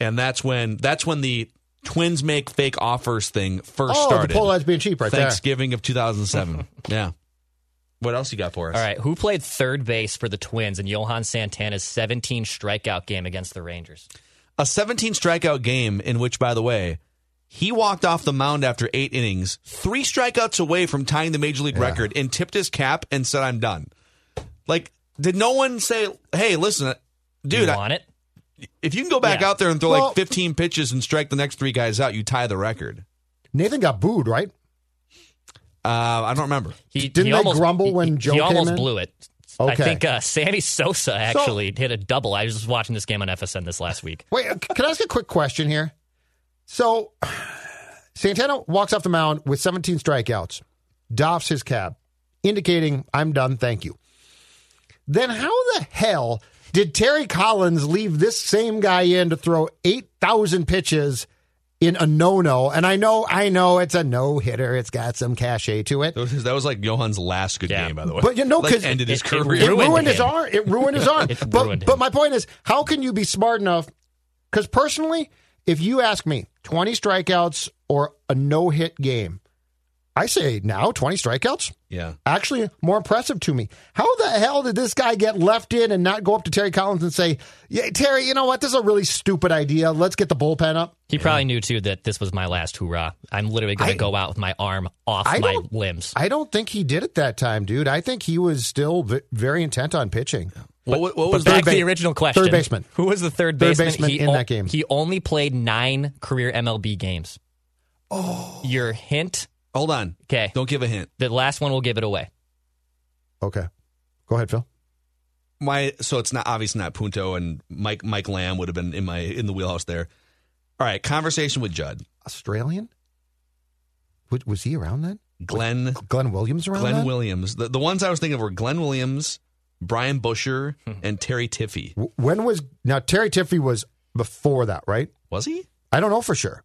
[SPEAKER 1] And that's when that's when the Twins make fake offers thing first
[SPEAKER 2] Oh,
[SPEAKER 1] started.
[SPEAKER 2] the Pohlads being cheap right there.
[SPEAKER 1] Thanksgiving of two thousand seven. yeah. What else you got for us?
[SPEAKER 4] All right, who played third base for the Twins in Johan Santana's 17 strikeout game against the Rangers?
[SPEAKER 1] a 17 strikeout game in which, by the way, he walked off the mound after eight innings, three strikeouts away from tying the major league record, and tipped his cap and said, "I'm done." Like, did no one say, "Hey, listen, dude,
[SPEAKER 4] you
[SPEAKER 1] I-
[SPEAKER 4] want it?
[SPEAKER 1] If you can go back
[SPEAKER 4] Yeah.
[SPEAKER 1] out there and throw
[SPEAKER 2] Well-
[SPEAKER 1] like 15 pitches and strike the next three guys out, you tie the record"?
[SPEAKER 2] Nathan got booed, right?
[SPEAKER 1] Uh, I don't remember.
[SPEAKER 4] He
[SPEAKER 2] Didn't
[SPEAKER 4] he
[SPEAKER 2] they
[SPEAKER 4] almost,
[SPEAKER 2] grumble
[SPEAKER 4] he-
[SPEAKER 2] when Joe
[SPEAKER 4] He
[SPEAKER 2] came
[SPEAKER 4] almost
[SPEAKER 2] in?
[SPEAKER 4] blew it.
[SPEAKER 2] Okay.
[SPEAKER 4] I think uh, Sammy Sosa actually hit a double. I was just watching this game on FSN this last week.
[SPEAKER 2] Wait, uh, can I ask a quick question here? So, Santana walks off the mound with 17 strikeouts, doffs his cap, indicating, I'm done, thank you. Then how the hell did Terry Collins leave this same guy in to throw 8,000 pitches in a no no? And I know, I know it's a no hitter, it's got some cachet to it.
[SPEAKER 1] That was, that was like Johan's last good
[SPEAKER 4] Yeah.
[SPEAKER 1] game, by the way.
[SPEAKER 2] But you know,
[SPEAKER 1] like
[SPEAKER 2] 'cause
[SPEAKER 1] ended his
[SPEAKER 4] it- it
[SPEAKER 1] career.
[SPEAKER 2] It
[SPEAKER 4] ruined
[SPEAKER 2] ruined, his arm. It ruined his arm. But
[SPEAKER 4] ruined
[SPEAKER 2] but my point is, how can you be smart enough? Because personally, if you ask me, twenty strikeouts or a no hit game, I say now twenty strikeouts.
[SPEAKER 1] yeah.
[SPEAKER 2] Actually, more impressive to me. How the hell did this guy get left in and not go up to Terry Collins and say, "Yeah, Terry, you know what? This is a really stupid idea. Let's get the bullpen up."
[SPEAKER 4] He probably knew too that this was my last hoorah. I'm literally going to go out with my arm off
[SPEAKER 2] I
[SPEAKER 4] my limbs.
[SPEAKER 2] I don't think he did it that time, dude. I think he was still v- very intent on pitching.
[SPEAKER 1] What, what,
[SPEAKER 4] But
[SPEAKER 1] was
[SPEAKER 4] back
[SPEAKER 1] that?
[SPEAKER 4] to the original question.
[SPEAKER 2] third baseman.
[SPEAKER 4] Who was the third
[SPEAKER 2] Third
[SPEAKER 4] baseman?
[SPEAKER 2] baseman
[SPEAKER 4] he
[SPEAKER 2] in
[SPEAKER 4] o-
[SPEAKER 2] that game.
[SPEAKER 4] He only played nine career MLB games. Oh. Your hint.
[SPEAKER 1] Hold on.
[SPEAKER 4] Okay.
[SPEAKER 1] Don't give a hint.
[SPEAKER 4] The last one will give it away.
[SPEAKER 2] Okay, go ahead, Phil.
[SPEAKER 1] my so it's not obviously not Punto and Mike Mike Lamb would have been in my in the wheelhouse there. All right, conversation with Judd.
[SPEAKER 2] Australian? Was, was he around then?
[SPEAKER 1] Glenn
[SPEAKER 2] Glenn Williams around
[SPEAKER 1] Glenn
[SPEAKER 2] then?
[SPEAKER 1] Williams. The, the ones I was thinking of were Glenn Williams, Brian Buscher, and Terry Tiffee.
[SPEAKER 2] W- When was now Terry Tiffee was before that, right?
[SPEAKER 1] Was he?
[SPEAKER 2] I don't know for sure.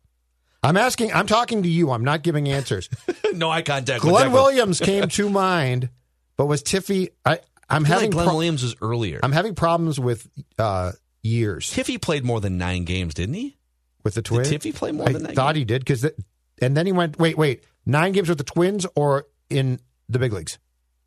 [SPEAKER 2] I'm asking. I'm talking to you. I'm not giving answers.
[SPEAKER 1] no eye contact. with
[SPEAKER 2] Glenn
[SPEAKER 1] Declan.
[SPEAKER 2] Williams came to mind, but was Tiffee? I I'm
[SPEAKER 1] I feel
[SPEAKER 2] having
[SPEAKER 1] like Glenn
[SPEAKER 2] pro-
[SPEAKER 1] Williams was earlier.
[SPEAKER 2] I'm having problems with uh, years
[SPEAKER 1] Tiffee played more than nine games, didn't he?
[SPEAKER 2] with the Twins.
[SPEAKER 1] Did Tiffee play more
[SPEAKER 2] I
[SPEAKER 1] than that?
[SPEAKER 2] thought he did because, and then he went. Wait, wait, nine games with the Twins or in the big leagues?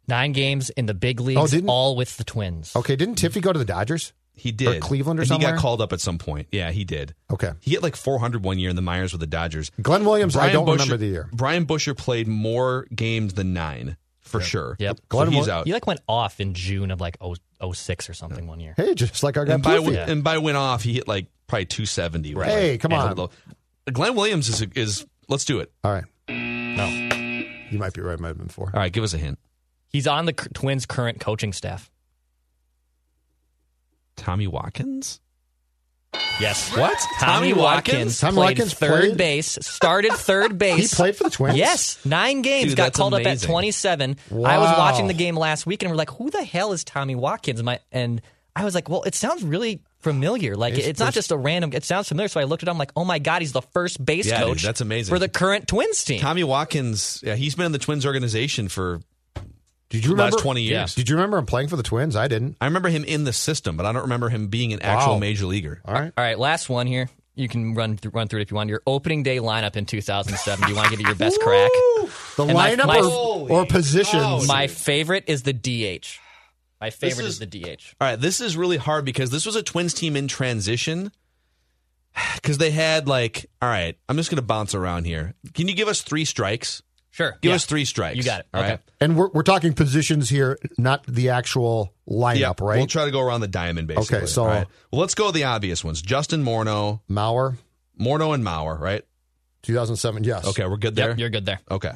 [SPEAKER 4] Nine games in the big leagues,
[SPEAKER 2] Oh, didn't-
[SPEAKER 4] all with the Twins.
[SPEAKER 2] Okay, didn't Tiffee go to the Dodgers?
[SPEAKER 1] He did.
[SPEAKER 2] Cleveland or
[SPEAKER 1] and
[SPEAKER 2] somewhere?
[SPEAKER 1] He got called up at some point. Yeah, he did.
[SPEAKER 2] Okay,
[SPEAKER 1] He hit like 400 one year in the Myers with the Dodgers.
[SPEAKER 2] Glenn Williams. I don't
[SPEAKER 1] Buscher,
[SPEAKER 2] remember the year.
[SPEAKER 1] Brian Buscher played more games than nine for sure.
[SPEAKER 4] Yep.
[SPEAKER 1] So
[SPEAKER 2] Glenn
[SPEAKER 1] he's out.
[SPEAKER 4] He like went off in June of like oh, 06 or something one year.
[SPEAKER 2] Hey, just like our guy
[SPEAKER 1] and by
[SPEAKER 2] Pliffy.
[SPEAKER 1] and by went off, he hit like probably 270.
[SPEAKER 4] Right.
[SPEAKER 2] Hey, come
[SPEAKER 1] And
[SPEAKER 2] on.
[SPEAKER 1] Glenn Williams is is. Let's do it.
[SPEAKER 2] All right,
[SPEAKER 4] No.
[SPEAKER 2] you might be right. Might have been four.
[SPEAKER 1] All right, give us a hint.
[SPEAKER 4] He's on the C- Twins' current coaching staff.
[SPEAKER 1] Tommy Watkins.
[SPEAKER 4] Yes.
[SPEAKER 1] What?
[SPEAKER 4] Tommy,
[SPEAKER 1] Tommy
[SPEAKER 4] Watkins,
[SPEAKER 1] Watkins?
[SPEAKER 2] Tommy Watkins
[SPEAKER 4] third
[SPEAKER 2] played?
[SPEAKER 4] base, started third base.
[SPEAKER 2] He played for the Twins.
[SPEAKER 4] Yes, nine games.
[SPEAKER 1] Dude,
[SPEAKER 4] got called up at
[SPEAKER 1] amazing.
[SPEAKER 4] 27. I was watching the game last week, and we're like, "Who the hell is Tommy Watkins?" My and I was like, "Well, it sounds really familiar. Like
[SPEAKER 2] It's-
[SPEAKER 4] it's, not just a random. It sounds familiar." So I looked at him I'm like, "Oh my god, he's the first base
[SPEAKER 1] Yeah, dude,
[SPEAKER 4] coach.
[SPEAKER 1] that's amazing.
[SPEAKER 4] for the current Twins team."
[SPEAKER 1] Tommy Watkins. Yeah, he's been in the Twins organization for
[SPEAKER 2] Did you remember?
[SPEAKER 1] last 20 years.
[SPEAKER 2] Did you remember him playing for the Twins? I didn't.
[SPEAKER 1] I remember him in the system, but I don't remember him being an actual
[SPEAKER 2] Wow.
[SPEAKER 1] major leaguer.
[SPEAKER 2] All right.
[SPEAKER 4] All right, last one here. You can run through, run through it if you want. Your opening day lineup in 2007. Do you want to get your best crack?
[SPEAKER 2] The
[SPEAKER 4] And my-
[SPEAKER 2] lineup
[SPEAKER 4] my-
[SPEAKER 2] or, or positions.
[SPEAKER 4] My favorite is the DH. My favorite
[SPEAKER 1] is-
[SPEAKER 4] is, the DH.
[SPEAKER 1] All right, this is really hard because this was a Twins team in transition. Because they had like, all right, I'm just going to bounce around here. Can you give us three strikes?
[SPEAKER 4] Sure.
[SPEAKER 1] Give
[SPEAKER 4] yeah.
[SPEAKER 1] us three strikes.
[SPEAKER 4] You got it.
[SPEAKER 1] All
[SPEAKER 4] Okay.
[SPEAKER 1] right.
[SPEAKER 2] and we're, we're talking positions here, not the actual lineup,
[SPEAKER 1] Yeah,
[SPEAKER 2] right?
[SPEAKER 1] We'll try to go around the diamond basically.
[SPEAKER 2] Okay, so-
[SPEAKER 1] All right. well, let's go the obvious ones: Justin Morneau,
[SPEAKER 2] Mauer,
[SPEAKER 1] Morneau and Mauer. Right?
[SPEAKER 2] 2007. Yes.
[SPEAKER 1] Okay, we're good there.
[SPEAKER 4] Yep, you're good there.
[SPEAKER 1] okay.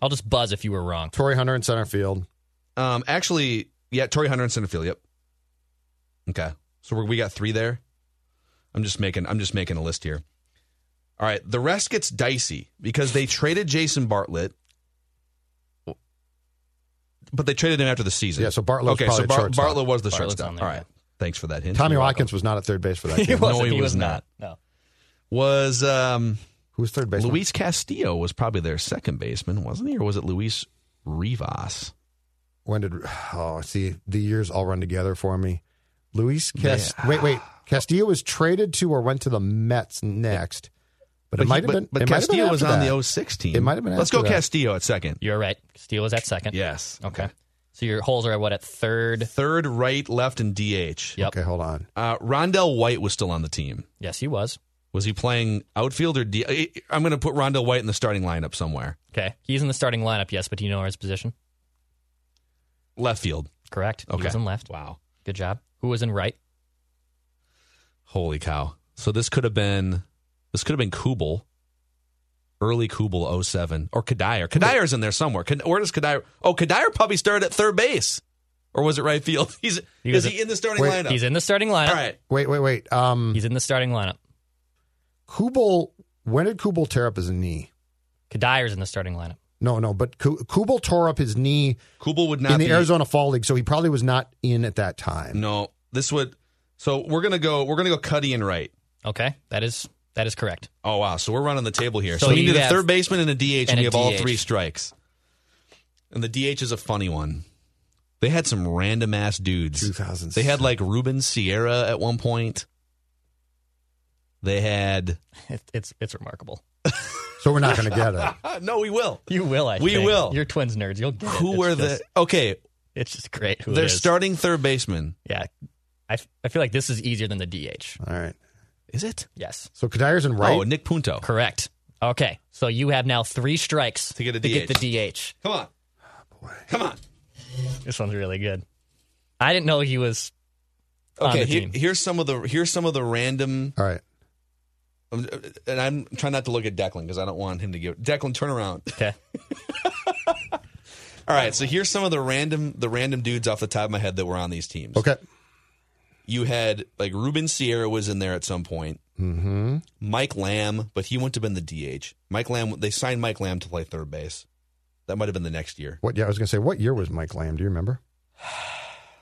[SPEAKER 4] I'll just buzz if you were wrong.
[SPEAKER 2] Torii Hunter in center field.
[SPEAKER 1] Um, actually, yeah, Torii Hunter in center field. Yep. Okay, so we're, we got three there. I'm just making. I'm just making a list here. All right, the rest gets dicey because they traded Jason Bartlett, but they traded him after the season.
[SPEAKER 2] Yeah, so Bartlett
[SPEAKER 1] Okay,
[SPEAKER 2] probably
[SPEAKER 1] so Bar-
[SPEAKER 2] shortstop.
[SPEAKER 1] Bartlett was the
[SPEAKER 4] Bartlett's
[SPEAKER 1] shortstop.
[SPEAKER 4] on there,
[SPEAKER 1] All right, thanks for that hint.
[SPEAKER 2] Tommy
[SPEAKER 1] You're
[SPEAKER 2] Watkins
[SPEAKER 1] welcome.
[SPEAKER 2] was not at third base for that
[SPEAKER 4] he
[SPEAKER 2] game.
[SPEAKER 4] wasn't.
[SPEAKER 1] he
[SPEAKER 4] he
[SPEAKER 1] was
[SPEAKER 4] was
[SPEAKER 1] not.
[SPEAKER 4] not. No.
[SPEAKER 1] Was um,
[SPEAKER 2] Who was third base?
[SPEAKER 1] Luis Castillo was probably their second baseman, wasn't he, or was it Luis Rivas?
[SPEAKER 2] When did? Oh, see, the years all run together for me. Luis Cast. Wait, wait. Castillo was traded to or went to the Mets next, but, it
[SPEAKER 1] he-
[SPEAKER 2] might have been.
[SPEAKER 1] But
[SPEAKER 2] it might been
[SPEAKER 1] Castillo was on
[SPEAKER 2] that.
[SPEAKER 1] the 06 team.
[SPEAKER 2] It might have been
[SPEAKER 1] Let's
[SPEAKER 2] after
[SPEAKER 1] go
[SPEAKER 2] that.
[SPEAKER 1] Castillo at second.
[SPEAKER 4] You're right. Steel is at second.
[SPEAKER 1] Yes.
[SPEAKER 4] Okay. So your holes are at what at third?
[SPEAKER 1] Third, right, left, and DH.
[SPEAKER 4] Yep.
[SPEAKER 2] Okay, hold on.
[SPEAKER 1] Uh, Rondell White was still on the team.
[SPEAKER 4] Yes, he was.
[SPEAKER 1] Was he playing outfield or D? I'm going to put Rondell White in the starting lineup somewhere.
[SPEAKER 4] Okay. He's in the starting lineup. Yes, but do you know where his position?
[SPEAKER 1] Left field.
[SPEAKER 4] Correct.
[SPEAKER 1] Okay.
[SPEAKER 4] He was in left.
[SPEAKER 1] Wow.
[SPEAKER 4] Good job. Who was in right?
[SPEAKER 1] Holy cow. So this could have been this could have been Kubel. Early Kubel 07 or Cuddyer. Cuddyer's in there somewhere. Where does Cuddyer? Oh, Cuddyer probably started at third base. Or was it right field? He's
[SPEAKER 4] He
[SPEAKER 1] is he in the starting
[SPEAKER 2] Wait,
[SPEAKER 1] lineup?
[SPEAKER 4] He's in the starting lineup.
[SPEAKER 1] All right.
[SPEAKER 2] Wait, wait, wait. Um,
[SPEAKER 4] He's in the starting lineup.
[SPEAKER 2] Kubel. When did Kubel tear up his knee?
[SPEAKER 4] Cuddyer's in the starting lineup.
[SPEAKER 2] No, no, but Kubel tore up his knee
[SPEAKER 1] Kubel would not
[SPEAKER 2] in the
[SPEAKER 1] be
[SPEAKER 2] Arizona Fall League, so he probably was not in at that time.
[SPEAKER 1] No, this would. So we're gonna go. We're gonna go Cuddy and right.
[SPEAKER 4] Okay. That is that is correct.
[SPEAKER 1] Oh wow! So we're running the table here.
[SPEAKER 4] So
[SPEAKER 1] So, we
[SPEAKER 4] you
[SPEAKER 1] need a third baseman and a DH, and,
[SPEAKER 4] and
[SPEAKER 1] we
[SPEAKER 4] a
[SPEAKER 1] have all three strikes. And the DH is a funny one. They had some random ass dudes.
[SPEAKER 2] 2000s.
[SPEAKER 1] They had like Ruben Sierra at one point. They had.
[SPEAKER 4] It's it's remarkable.
[SPEAKER 2] So we're not going to get it.
[SPEAKER 1] No, we will.
[SPEAKER 4] You will. I
[SPEAKER 1] We
[SPEAKER 4] think.
[SPEAKER 1] will.
[SPEAKER 4] You're twins nerds. You'll get.
[SPEAKER 1] Who
[SPEAKER 4] It's
[SPEAKER 1] were
[SPEAKER 4] just-
[SPEAKER 1] the? Okay,
[SPEAKER 4] It's just great. Who
[SPEAKER 1] they're
[SPEAKER 4] is.
[SPEAKER 1] starting third baseman.
[SPEAKER 4] Yeah. I, f- I feel like this is easier than the DH.
[SPEAKER 2] All right.
[SPEAKER 1] Is it?
[SPEAKER 4] Yes.
[SPEAKER 2] So Cuddyer's in right.
[SPEAKER 1] Oh, Nick Punto.
[SPEAKER 4] Correct. Okay. So you have now three strikes
[SPEAKER 1] To get a
[SPEAKER 4] to get
[SPEAKER 1] DH.
[SPEAKER 4] the DH.
[SPEAKER 1] Come on. boy. Come on.
[SPEAKER 4] This one's really good. I didn't know he was on
[SPEAKER 1] Okay,
[SPEAKER 4] the
[SPEAKER 1] here-
[SPEAKER 4] team.
[SPEAKER 1] here's some of the here's some of the random
[SPEAKER 2] All right.
[SPEAKER 1] Um, and I'm trying not to look at Declan because I don't want him to give. Declan, turn around.
[SPEAKER 4] Okay.
[SPEAKER 1] All right, so here's some of the random the random dudes off the top of my head that were on these teams.
[SPEAKER 2] Okay.
[SPEAKER 1] You had like Ruben Sierra was in there at some point.
[SPEAKER 2] Mm-hmm.
[SPEAKER 1] Mike Lamb, but he wouldn't have been the DH. Mike Lamb, they signed Mike Lamb to play third base. That might have been the next year.
[SPEAKER 2] What? Yeah, I was going to say, what year was Mike Lamb? Do you remember?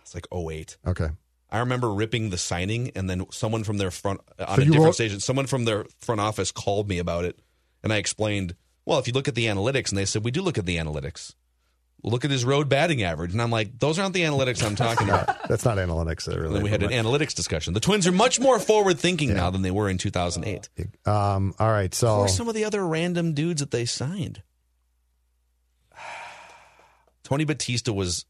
[SPEAKER 1] It's like 08.
[SPEAKER 2] Okay.
[SPEAKER 1] I remember ripping the signing, and then someone from their front on
[SPEAKER 2] So
[SPEAKER 1] a different
[SPEAKER 2] wrote-
[SPEAKER 1] station, someone from their front office called me about it. And I explained, well, if you look at the analytics, and they said, we do look at the analytics. Look at his road batting average. And I'm like, those aren't the analytics I'm talking about.
[SPEAKER 2] That's not analytics. That really.
[SPEAKER 1] And then we had an analytics discussion. The Twins are much more forward thinking now than they were in 2008.
[SPEAKER 2] Um, all right,
[SPEAKER 1] Who
[SPEAKER 2] so
[SPEAKER 1] are some of the other random dudes that they signed? Tony Batista was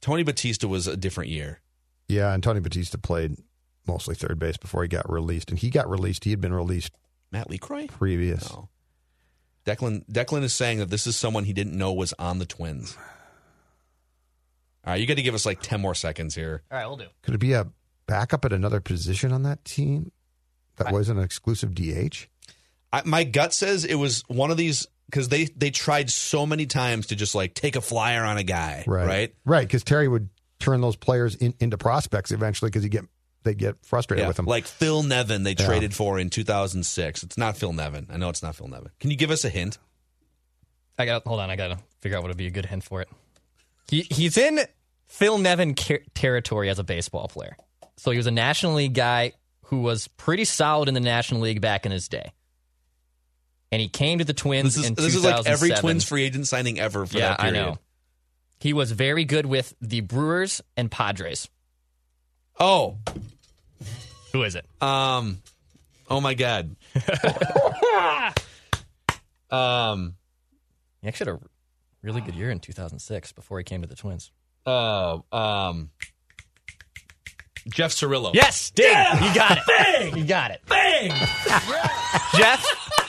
[SPEAKER 1] Tony Batista was a different year.
[SPEAKER 2] yeah, and Tony Batista played mostly third base before he got released, and he got released. He had been released
[SPEAKER 1] Matt LeCroy?
[SPEAKER 2] previous.
[SPEAKER 1] No. Declan Declan is saying that this is someone he didn't know was on the Twins. All right, you got to give us like 10 more seconds here.
[SPEAKER 4] All right, we'll do.
[SPEAKER 2] Could it be a backup at another position on that team that wasn't an exclusive DH?
[SPEAKER 1] I, my gut says it was one of these because they they tried so many times to just like take a flyer on a guy, right?
[SPEAKER 2] Right, right. Because Terry would turn those players in, into prospects eventually because he get they get frustrated
[SPEAKER 1] Yeah,
[SPEAKER 2] with them.
[SPEAKER 1] like Phil Nevin, they
[SPEAKER 2] Yeah.
[SPEAKER 1] traded for in 2006. It's not Phil Nevin. I know it's not Phil Nevin. Can you give us a hint?
[SPEAKER 4] I got hold on. I gotta figure out what would be a good hint for it. He he's in Phil Nevin car- territory as a baseball player. So he was a National League guy who was pretty solid in the National League back in his day. And he came to the Twins
[SPEAKER 1] This is
[SPEAKER 4] in
[SPEAKER 1] this is like every Twins free agent signing ever for
[SPEAKER 4] yeah,
[SPEAKER 1] that
[SPEAKER 4] I know. He was very good with the Brewers and Padres.
[SPEAKER 1] Oh,
[SPEAKER 4] Who is it?
[SPEAKER 1] um, oh my God. um,
[SPEAKER 4] He actually had a really good year in 2006 before he came to the Twins.
[SPEAKER 1] uh, um, Jeff Cirillo.
[SPEAKER 4] Yes, ding! You got it. Bang! You got it. Bang! Jeff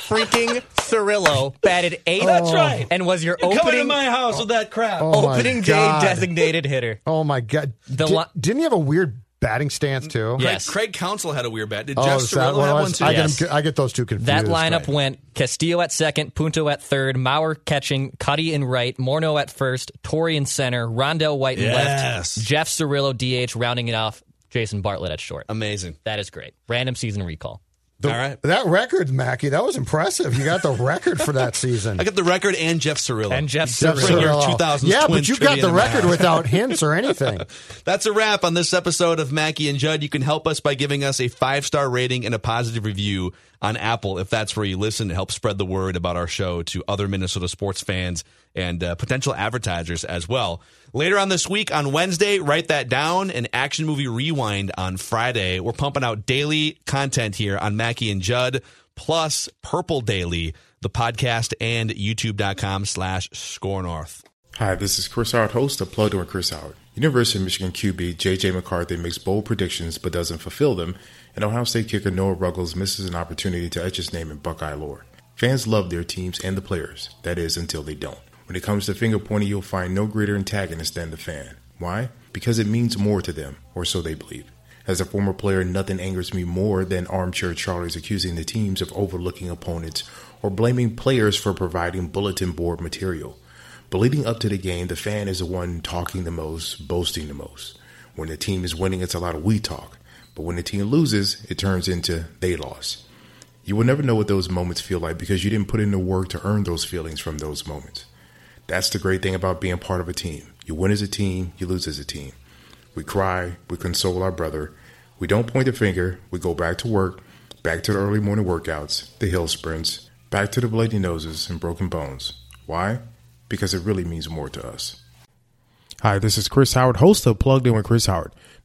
[SPEAKER 4] freaking Cirillo batted eighth.
[SPEAKER 1] That's right.
[SPEAKER 4] And was your opening.
[SPEAKER 1] Coming to my house with that crap.
[SPEAKER 2] Oh my
[SPEAKER 4] opening day
[SPEAKER 2] God.
[SPEAKER 4] designated hitter.
[SPEAKER 2] Oh my god!
[SPEAKER 4] The
[SPEAKER 2] Di-
[SPEAKER 4] li-
[SPEAKER 2] didn't he have a weird batting stance too?
[SPEAKER 4] Yeah.
[SPEAKER 1] Craig,
[SPEAKER 4] Yes.
[SPEAKER 1] Craig Counsell had a weird bat. Did
[SPEAKER 2] Oh,
[SPEAKER 1] Jeff Cirillo have one too?
[SPEAKER 2] I
[SPEAKER 4] Yes.
[SPEAKER 2] get, 'em- I get those two confused.
[SPEAKER 4] That lineup
[SPEAKER 2] Right.
[SPEAKER 4] went Castillo at second, Punto at third, Mauer catching, Cuddy in right, Morneau at first, Torii in center, Rondell White in
[SPEAKER 1] Yes.
[SPEAKER 4] left, Jeff Cirillo DH rounding it off, Jason Bartlett at short.
[SPEAKER 1] Amazing.
[SPEAKER 4] That is great. Random season recall.
[SPEAKER 2] The-
[SPEAKER 1] All right.
[SPEAKER 2] That record, Mackey, that was impressive. You got the record for that season.
[SPEAKER 1] I got the record and Jeff Cirillo.
[SPEAKER 4] And Jeff
[SPEAKER 2] Jeff
[SPEAKER 4] Cirillo.
[SPEAKER 1] Bring your
[SPEAKER 2] Cirillo.
[SPEAKER 1] 2000s
[SPEAKER 2] yeah, but
[SPEAKER 1] Twins
[SPEAKER 2] you got the record without hints or anything.
[SPEAKER 1] That's a wrap on this episode of Mackey and Judd. You can help us by giving us a five star rating and a positive review on Apple if that's where you listen to help spread the word about our show to other Minnesota sports fans and uh, potential advertisers as well. Later on this week on Wednesday, write that down an action movie rewind on Friday. We're pumping out daily content here on Mackey and Judd plus Purple Daily, the podcast and youtube.com slash score north.
[SPEAKER 9] Hi, this is Chris Howard, host of Plugged In Chris Howard. University of Michigan QB J.J. McCarthy makes bold predictions but doesn't fulfill them, and Ohio State kicker Noah Ruggles misses an opportunity to etch his name in Buckeye lore. Fans love their teams and the players, that is, until they don't. When it comes to finger pointing, you'll find no greater antagonist than the fan. Why? Because it means more to them, or so they believe. As a former player, nothing angers me more than armchair Charlies accusing the teams of overlooking opponents or blaming players for providing bulletin board material. But leading up to the game, the fan is the one talking the most, boasting the most. When the team is winning, it's a lot of we talk. But when the team loses, it turns into they lost. You will never know what those moments feel like because you didn't put in the work to earn those feelings from those moments. That's the great thing about being part of a team. You win as a team, you lose as a team. We cry, we console our brother. We don't point the finger, we go back to work, back to the early morning workouts, the hill sprints, back to the bloody noses and broken bones. Why? Because it really means more to us. Hi, this is Chris Howard, host of Plugged In with Chris Howard.